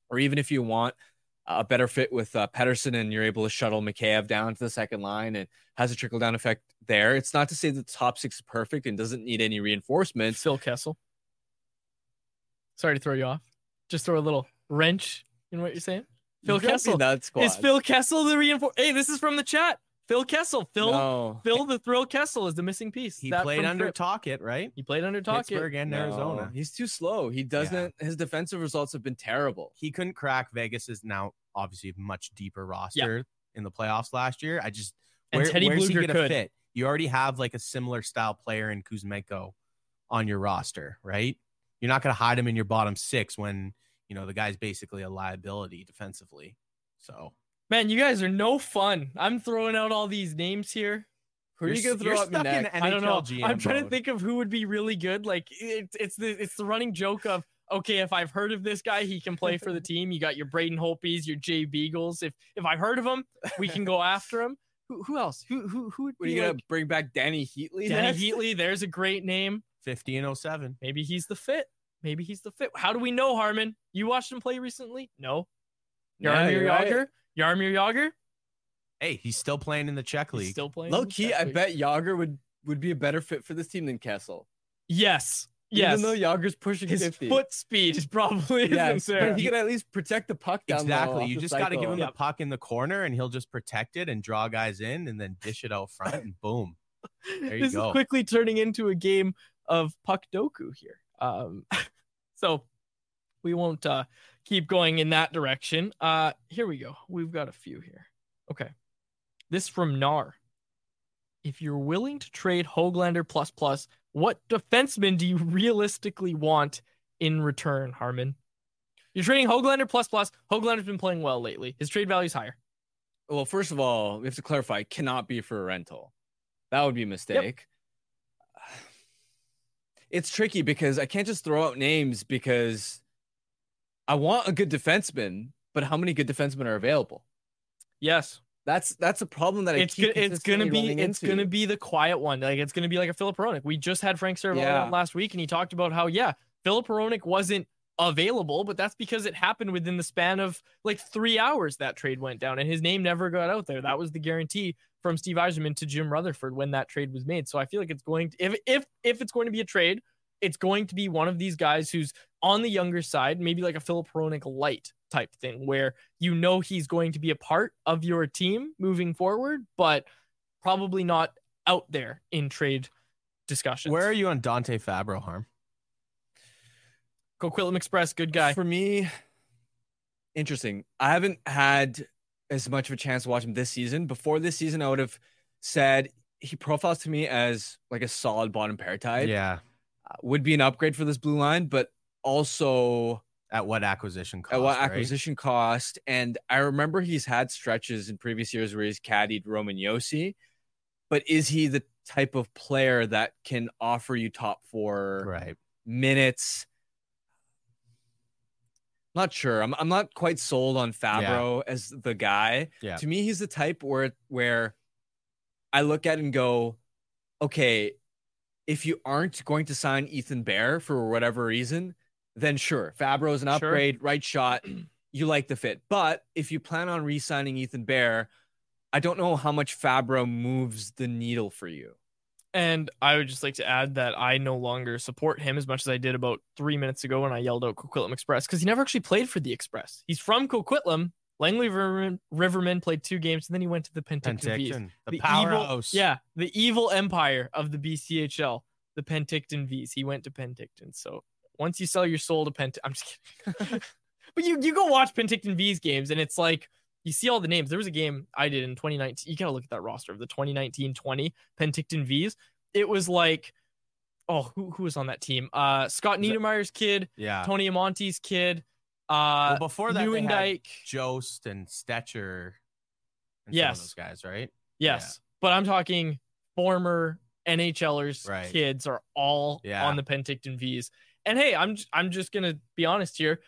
or even if you want a better fit with uh, Pettersson and you're able to shuttle Mikheyev down to the second line and has a trickle down effect there. It's not to say that the top six is perfect and doesn't need any reinforcements. Phil Kessel. Sorry to throw you off. Just throw a little wrench in what you're saying. Phil You Kessel. in that squad. Is Phil Kessel the reinforce? Hey, this is from the chat. Phil Kessel. Phil No. Phil the Thrill Kessel is the missing piece. He That played under Fripp. Tocchet, right? He played under Tocchet. Pittsburgh and No, Arizona. He's too slow. He doesn't. His defensive results have been terrible. He couldn't crack Vegas's now obviously much deeper roster in the playoffs last year. I just And where, Teddy where's he Blueger gonna could. fit? You already have like a similar style player in Kuzmenko on your roster, right? You're not going to hide him in your bottom six when you know the guy's basically a liability defensively. So Man, you guys are no fun. I'm throwing out all these names here. Who are you You're gonna throw you're in next? I don't know. GM I'm trying to think of who would be really good. Like it's it's the it's the running joke of okay, if I've heard of this guy, he can play for the team. You got your Braden Hopies, your Jay Beagles. If if I've heard of him, we can go after him. Who, who else? Who who who would What are you gonna bring back Dany Heatley? Danny next? Heatley? There's a great name. 50 and 07. Maybe he's the fit. Maybe he's the fit. How do we know Harman? You watched him play recently? No. Yeah, Jaromir you're right. Jagr? Jaromir Jagr? Hey, he's still playing in the Czech He's league. still playing. Low key, I League. bet Jagr would would be a better fit for this team than Kessel. Yes. Yes. Even though Jagr's pushing his 50. foot speed is probably yes, isn't there. but he can at least protect the puck down Exactly. You just got to give cycle. him the puck in the corner and he'll just protect it and draw guys in and then dish it out front and boom. There you this go. is quickly turning into a game of puck doku here. Um, so we won't uh, keep going in that direction. Uh, here we go. We've got a few here. Okay. This from Nar. If you're willing to trade Hoglander plus plus, what defenseman do you realistically want in return, Harman? You're trading Hoglander plus plus. Hoglander's been playing well lately. His trade value's higher. Well, first of all, we have to clarify cannot be for a rental. That would be a mistake. It's tricky because I can't just throw out names because I want a good defenseman, but how many good defensemen are available? Yes. That's that's a problem that I it's keep gonna, it's gonna be it's into. gonna be the quiet one. Like it's gonna be like a Filip Hronek. We just had Frank Seravalli Yeah. last week, and he talked about how yeah, Filip Hronek wasn't available, but that's because it happened within the span of like three hours that trade went down, and his name never got out there. That was the guarantee from Steve Yzerman to Jim Rutherford when that trade was made. So I feel like it's going to if if if it's going to be a trade, it's going to be one of these guys who's on the younger side, maybe like a Filip Hronek light type thing, where you know he's going to be a part of your team moving forward, but probably not out there in trade discussions. Where are you on Dante Fabbro, Harm? Coquitlam Express, good guy. For me, interesting. I haven't had as much of a chance to watch him this season. Before this season, I would have said he profiles to me as like a solid bottom pair type. Yeah. Would be an upgrade for this blue line, but also At what acquisition cost? at what right? acquisition cost. And I remember he's had stretches in previous years where he's caddied Roman Josi, but is he the type of player that can offer you top four Right. minutes? Not sure. I'm I'm not quite sold on Fabbro as the guy. Yeah. To me, he's the type where where I look at and go, okay, if you aren't going to sign Ethan Bear for whatever reason, then sure, Fabbro is an Sure. upgrade, right shot. You like the fit. But if you plan on re-signing Ethan Bear, I don't know how much Fabbro moves the needle for you. And I would just like to add that I no longer support him as much as I did about three minutes ago when I yelled out Coquitlam Express because he never actually played for the Express. He's from Coquitlam. Langley Rivermen, Riverman played two games and then he went to the Penticton Vees. Penticton, the evil, powerhouse. yeah, the evil empire of the BCHL, the Penticton Vees. He went to Penticton. So once you sell your soul to Pent, I'm just kidding. but you you go watch Penticton Vees games and it's like you see all the names. There was a game I did in 2019. You gotta look at that roster of the 2019-20 Penticton Vees. It was like, oh, who who was on that team? Uh, Scott Niedermayer's kid, Yeah. Tony Amonte's kid. Uh, well, before that, Newendike. Jost and Stecher. And some Yes. of those guys, right? Yes, but I'm talking former NHLers Right. kids are all Yeah. on the Penticton Vees. And hey, I'm I'm just gonna be honest here.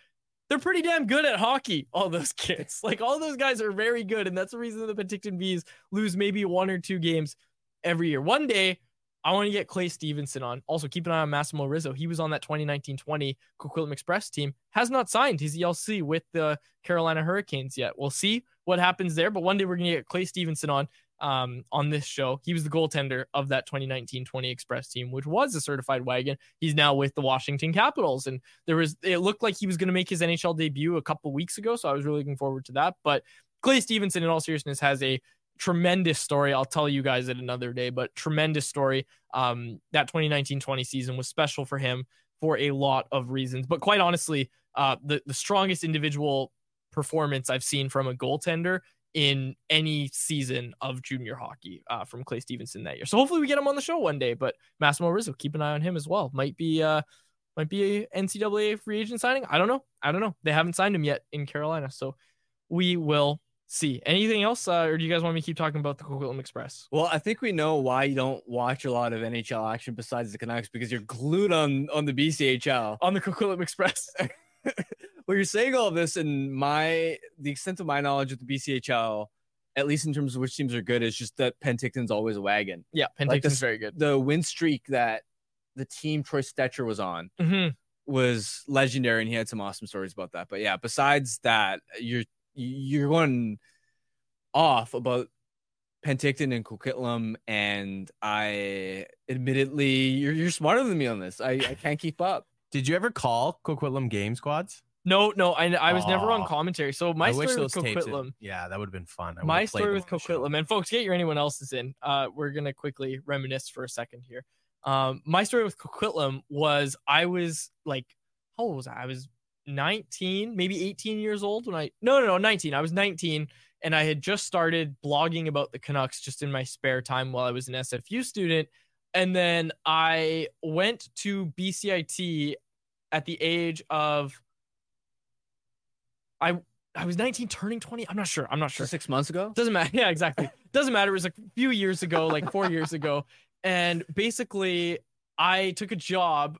They're pretty damn good at hockey, all those kids. Like all those guys are very good, and that's the reason the Penticton Vees lose maybe one or two games every year. One day, I want to get Clay Stevenson on. Also, keep an eye on Massimo Rizzo. He was on that 2019-20 Coquitlam Express team. Has not signed his ELC with the Carolina Hurricanes yet. We'll see what happens there. But one day we're gonna get Clay Stevenson on um, on this show. He was the goaltender of that 2019-20 Express team, which was a certified wagon. He's now with the Washington Capitals, and there was it looked like he was going to make his NHL debut a couple weeks ago, so I was really looking forward to that. But Clay Stevenson, in all seriousness, has a tremendous story. I'll tell you guys it another day, but tremendous story. Um, that 2019-20 season was special for him for a lot of reasons. But quite honestly, uh, the the strongest individual performance I've seen from a goaltender in any season of junior hockey uh, from Clay Stevenson that year. So hopefully we get him on the show one day. But Massimo Rizzo, keep an eye on him as well. Might be uh, might be a NCAA free agent signing. I don't know. I don't know. They haven't signed him yet in Carolina, so we will see. Anything else, uh, or do you guys want me to keep talking about the Coquitlam Express? Well, I think we know why you don't watch a lot of NHL action besides the Canucks because you're glued on on the BCHL on the Coquitlam Express. well, you're saying all of this, and my the extent of my knowledge of the BCHL, at least in terms of which teams are good, is just that Penticton's always a wagon. Yeah, Penticton's like very good. The win streak that the team Troy Stecher was on mm-hmm. was legendary, and he had some awesome stories about that. But yeah, besides that, you're you're going off about Penticton and Coquitlam, and I admittedly, you're you're smarter than me on this. I, I can't keep up. Did you ever call Coquitlam game squads? No, no, I, I was never on commentary. So my I story with Coquitlam. Yeah, that would have been fun. I my story with Coquitlam, and folks, get your anyone else's in. Uh, we're gonna quickly reminisce for a second here. Um, my story with Coquitlam was I was like, how old was I? I was 19, maybe 18 years old when I no no no 19. I was 19 and I had just started blogging about the Canucks just in my spare time while I was an SFU student. And then I went to BCIT at the age of I I was 19 turning 20. I'm not sure. I'm not sure. Six months ago? Doesn't matter. Yeah, exactly. Doesn't matter. It was a few years ago, like four years ago. And basically, I took a job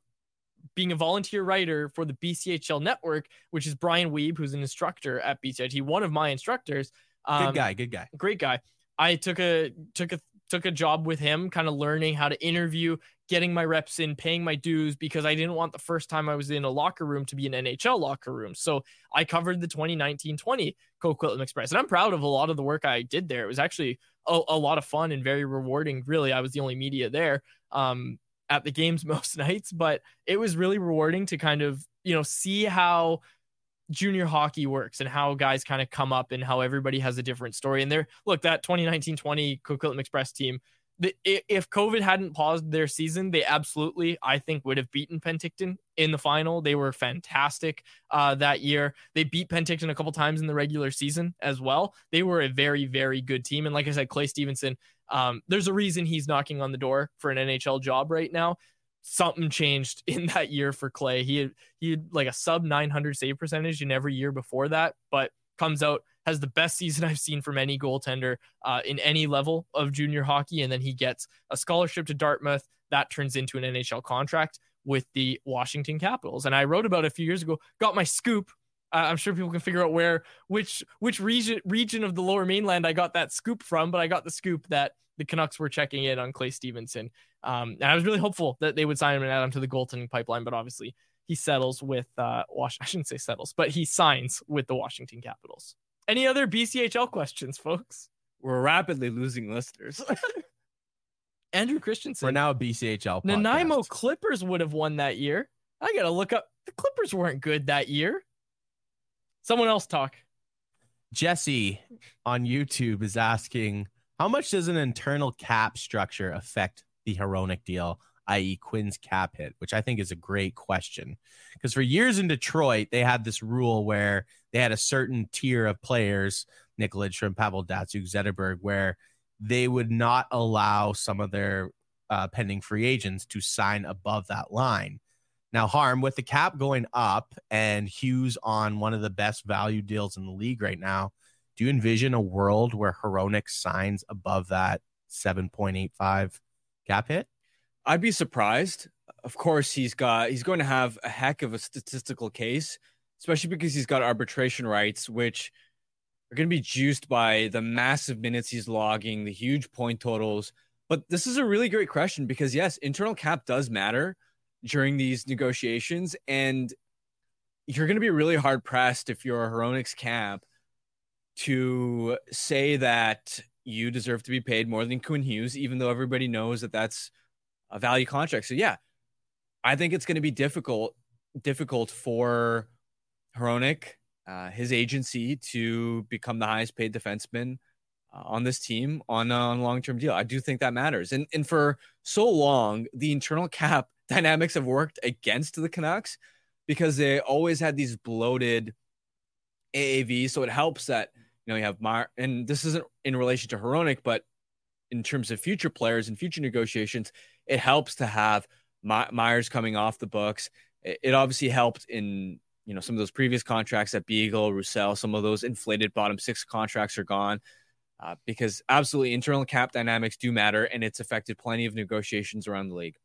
being a volunteer writer for the BCHL network, which is Brian Weeb, who's an instructor at BCIT, one of my instructors. Um, good guy, good guy, great guy. I took a took a took a job with him, kind of learning how to interview, getting my reps in, paying my dues because I didn't want the first time I was in a locker room to be an NHL locker room. So I covered the 2019-20 Coquitlam Express, and I'm proud of a lot of the work I did there. It was actually a, a lot of fun and very rewarding. Really, I was the only media there. Um, at the games most nights, but it was really rewarding to kind of, you know, see how junior hockey works and how guys kind of come up and how everybody has a different story. And there, look, that 2019 20 Coquitlam Express team, the, if COVID hadn't paused their season, they absolutely, I think, would have beaten Penticton in the final. They were fantastic uh, that year. They beat Penticton a couple times in the regular season as well. They were a very, very good team. And like I said, Clay Stevenson, um, there's a reason he's knocking on the door for an NHL job right now. Something changed in that year for Clay. He had he had like a sub 900 save percentage in every year before that, but comes out has the best season I've seen from any goaltender uh, in any level of junior hockey, and then he gets a scholarship to Dartmouth that turns into an NHL contract with the Washington Capitals. And I wrote about a few years ago. Got my scoop uh, I'm sure people can figure out where which which region region of the Lower Mainland I got that scoop from, but I got the scoop that the Canucks were checking in on Clay Stevenson. Um, and I was really hopeful that they would sign him and add him to the goaltending pipeline, but obviously he settles with uh, Wash. I shouldn't say settles, but he signs with the Washington Capitals. Any other BCHL questions, folks? We're rapidly losing listeners. Andrew Christensen. We're now a BCHL. Podcast. Nanaimo Clippers would have won that year. I gotta look up. The Clippers weren't good that year. Someone else talk. Jesse on YouTube is asking, how much does an internal cap structure affect the Hronek deal, i.e., Quinn's cap hit? Which I think is a great question. Because for years in Detroit, they had this rule where they had a certain tier of players, Nick Lidstrom, Pavel Datsyuk, Zetterberg, where they would not allow some of their uh, pending free agents to sign above that line. Now, Harm, with the cap going up and Hughes on one of the best value deals in the league right now, do you envision a world where Hronek signs above that 7.85 cap hit? I'd be surprised. Of course, he's got he's going to have a heck of a statistical case, especially because he's got arbitration rights, which are going to be juiced by the massive minutes he's logging, the huge point totals. But this is a really great question because yes, internal cap does matter during these negotiations. And you're going to be really hard pressed if you're a Hronek's camp to say that you deserve to be paid more than Quinn Hughes, even though everybody knows that that's a value contract. So yeah, I think it's going to be difficult, difficult for Hronek, uh, his agency to become the highest paid defenseman uh, on this team on a long term deal. I do think that matters. And and for so long, the internal cap dynamics have worked against the Canucks because they always had these bloated AAV. So it helps that you know you have Mar and this isn't in relation to Hronek, but in terms of future players and future negotiations, it helps to have My- Myers coming off the books. It, it obviously helped in you know some of those previous contracts at Beagle, Roussel, some of those inflated bottom six contracts are gone. Uh, because absolutely internal cap dynamics do matter and it's affected plenty of negotiations around the league.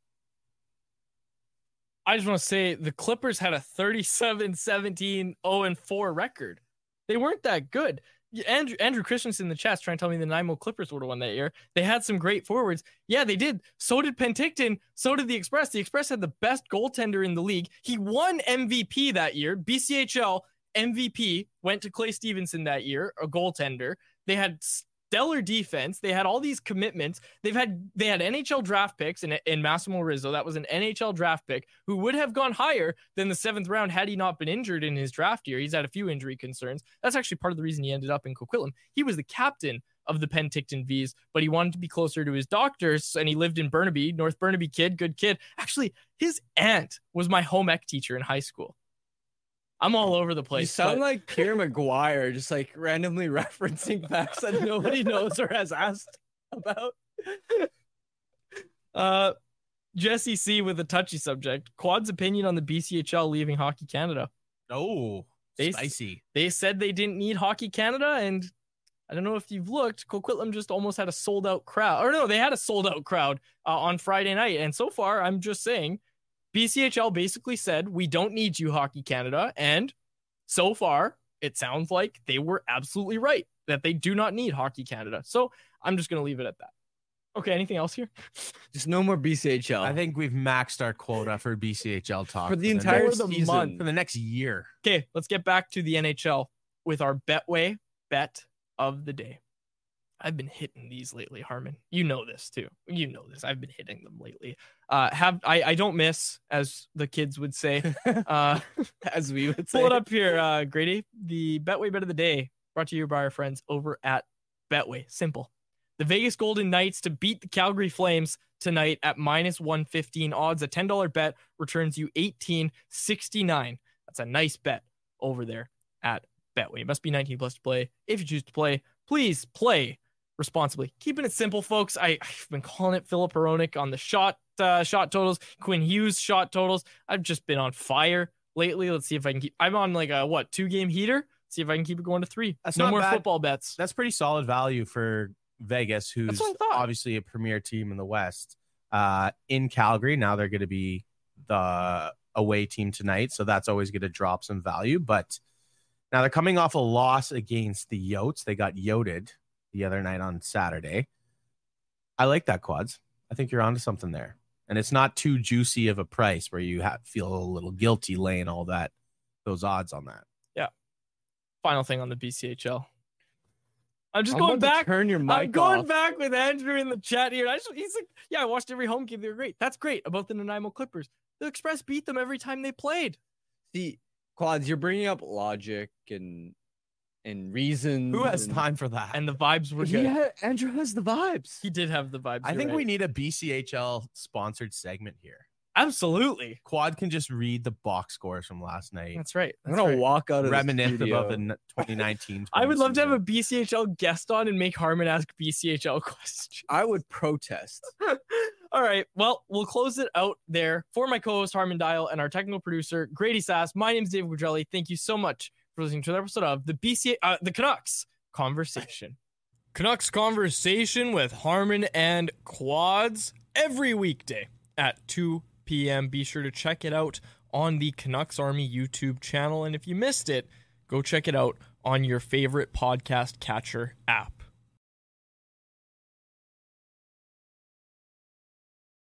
I just want to say the Clippers had a 37 17 0 4 record. They weren't that good. Andrew, Andrew Christensen in the chat trying to tell me the Nanaimo Clippers would have won that year. They had some great forwards. Yeah, they did. So did Penticton. So did the Express. The Express had the best goaltender in the league. He won MVP that year. BCHL MVP went to Clay Stevenson that year, a goaltender. They had stellar defense. They had all these commitments. They've had they had NHL draft picks in, in Massimo Rizzo. That was an NHL draft pick who would have gone higher than the seventh round had he not been injured in his draft year. He's had a few injury concerns. That's actually part of the reason he ended up in Coquitlam. He was the captain of the Penticton Vees, but he wanted to be closer to his doctors and he lived in Burnaby, North Burnaby kid, good kid. Actually, his aunt was my home ec teacher in high school. I'm all over the place. You sound but- like Pierre McGuire, just like randomly referencing facts that nobody knows or has asked about. Uh, Jesse C with a touchy subject. Quad's opinion on the BCHL leaving Hockey Canada. Oh, They- spicy. They said they didn't need Hockey Canada, and I don't know if you've looked. Coquitlam just almost had a sold out crowd. Or no, they had a sold out crowd uh, on Friday night. And so far, I'm just saying, BCHL basically said we don't need you, Hockey Canada, and so far it sounds like they were absolutely right that they do not need Hockey Canada. So I'm just gonna leave it at that. Okay, anything else here? Just no more BCHL. I think we've maxed our quota for BCHL talk For the entire For the season. month. for the next year. Okay, let's get back to the NHL with our Betway bet of the day. I've been hitting these lately, Harman. You know this too. You know this. I've been hitting them lately. Uh, have I? I don't miss, as the kids would say. Uh, as we would say. pull it up here, uh, Grady. The Betway bet of the day brought to you by our friends over at Betway. Simple. The Vegas Golden Knights to beat the Calgary Flames tonight at minus 115 odds. A $10 bet returns you 1869. That's a nice bet over there at Betway. It must be 19 plus to play. If you choose to play, please play responsibly. Keeping it simple, folks. I, I've been calling it Filip Hronek on the shot uh, shot totals, Quinn Hughes shot totals. I've just been on fire lately. Let's see if I can keep. I'm on like a what two game heater. See if I can keep it going to three. That's no more bad. football bets. That's pretty solid value for Vegas, who's what I thought. obviously a premier team in the West. Uh, in Calgary, now they're going to be the away team tonight, so that's always going to drop some value. But now they're coming off a loss against the Yotes. They got yoted the other night on Saturday. I like that quads. I think you're onto something there, and it's not too juicy of a price where you have, feel a little guilty laying all that those odds on that. Yeah. Final thing on the BCHL. I'm just I'm going about to back. turn your mic I'm going off. back with Andrew in the chat here. I just, he's like, yeah, I watched every home game. They were great. That's great about the Nanaimo Clippers. The Express beat them every time they played. See, Quads, you're bringing up logic and and reason. Who has and, time for that? And the vibes were He good. had- Andrew has the vibes. He did have the vibes. I think right. we need a BCHL sponsored segment here. absolutely. Quad can just read the box scores from last night, That's right. I'm gonna right. walk out of reminisce the studio. about the 2019. I would love to have a. BCHL guest on and make Harman ask BCHL questions. I would protest. All right. Well, we'll close it out there for my co-host Harman Dayal and our technical producer Grady Sass. My name is David Quadrelli. Thank you so much for listening to the episode of the BCA, uh, the Canucks conversation. Canucks conversation with Harman and Quads every weekday at 2 p.m. Be sure to check it out on the Canucks Army YouTube channel. And if you missed it, go check it out on your favorite podcast catcher app.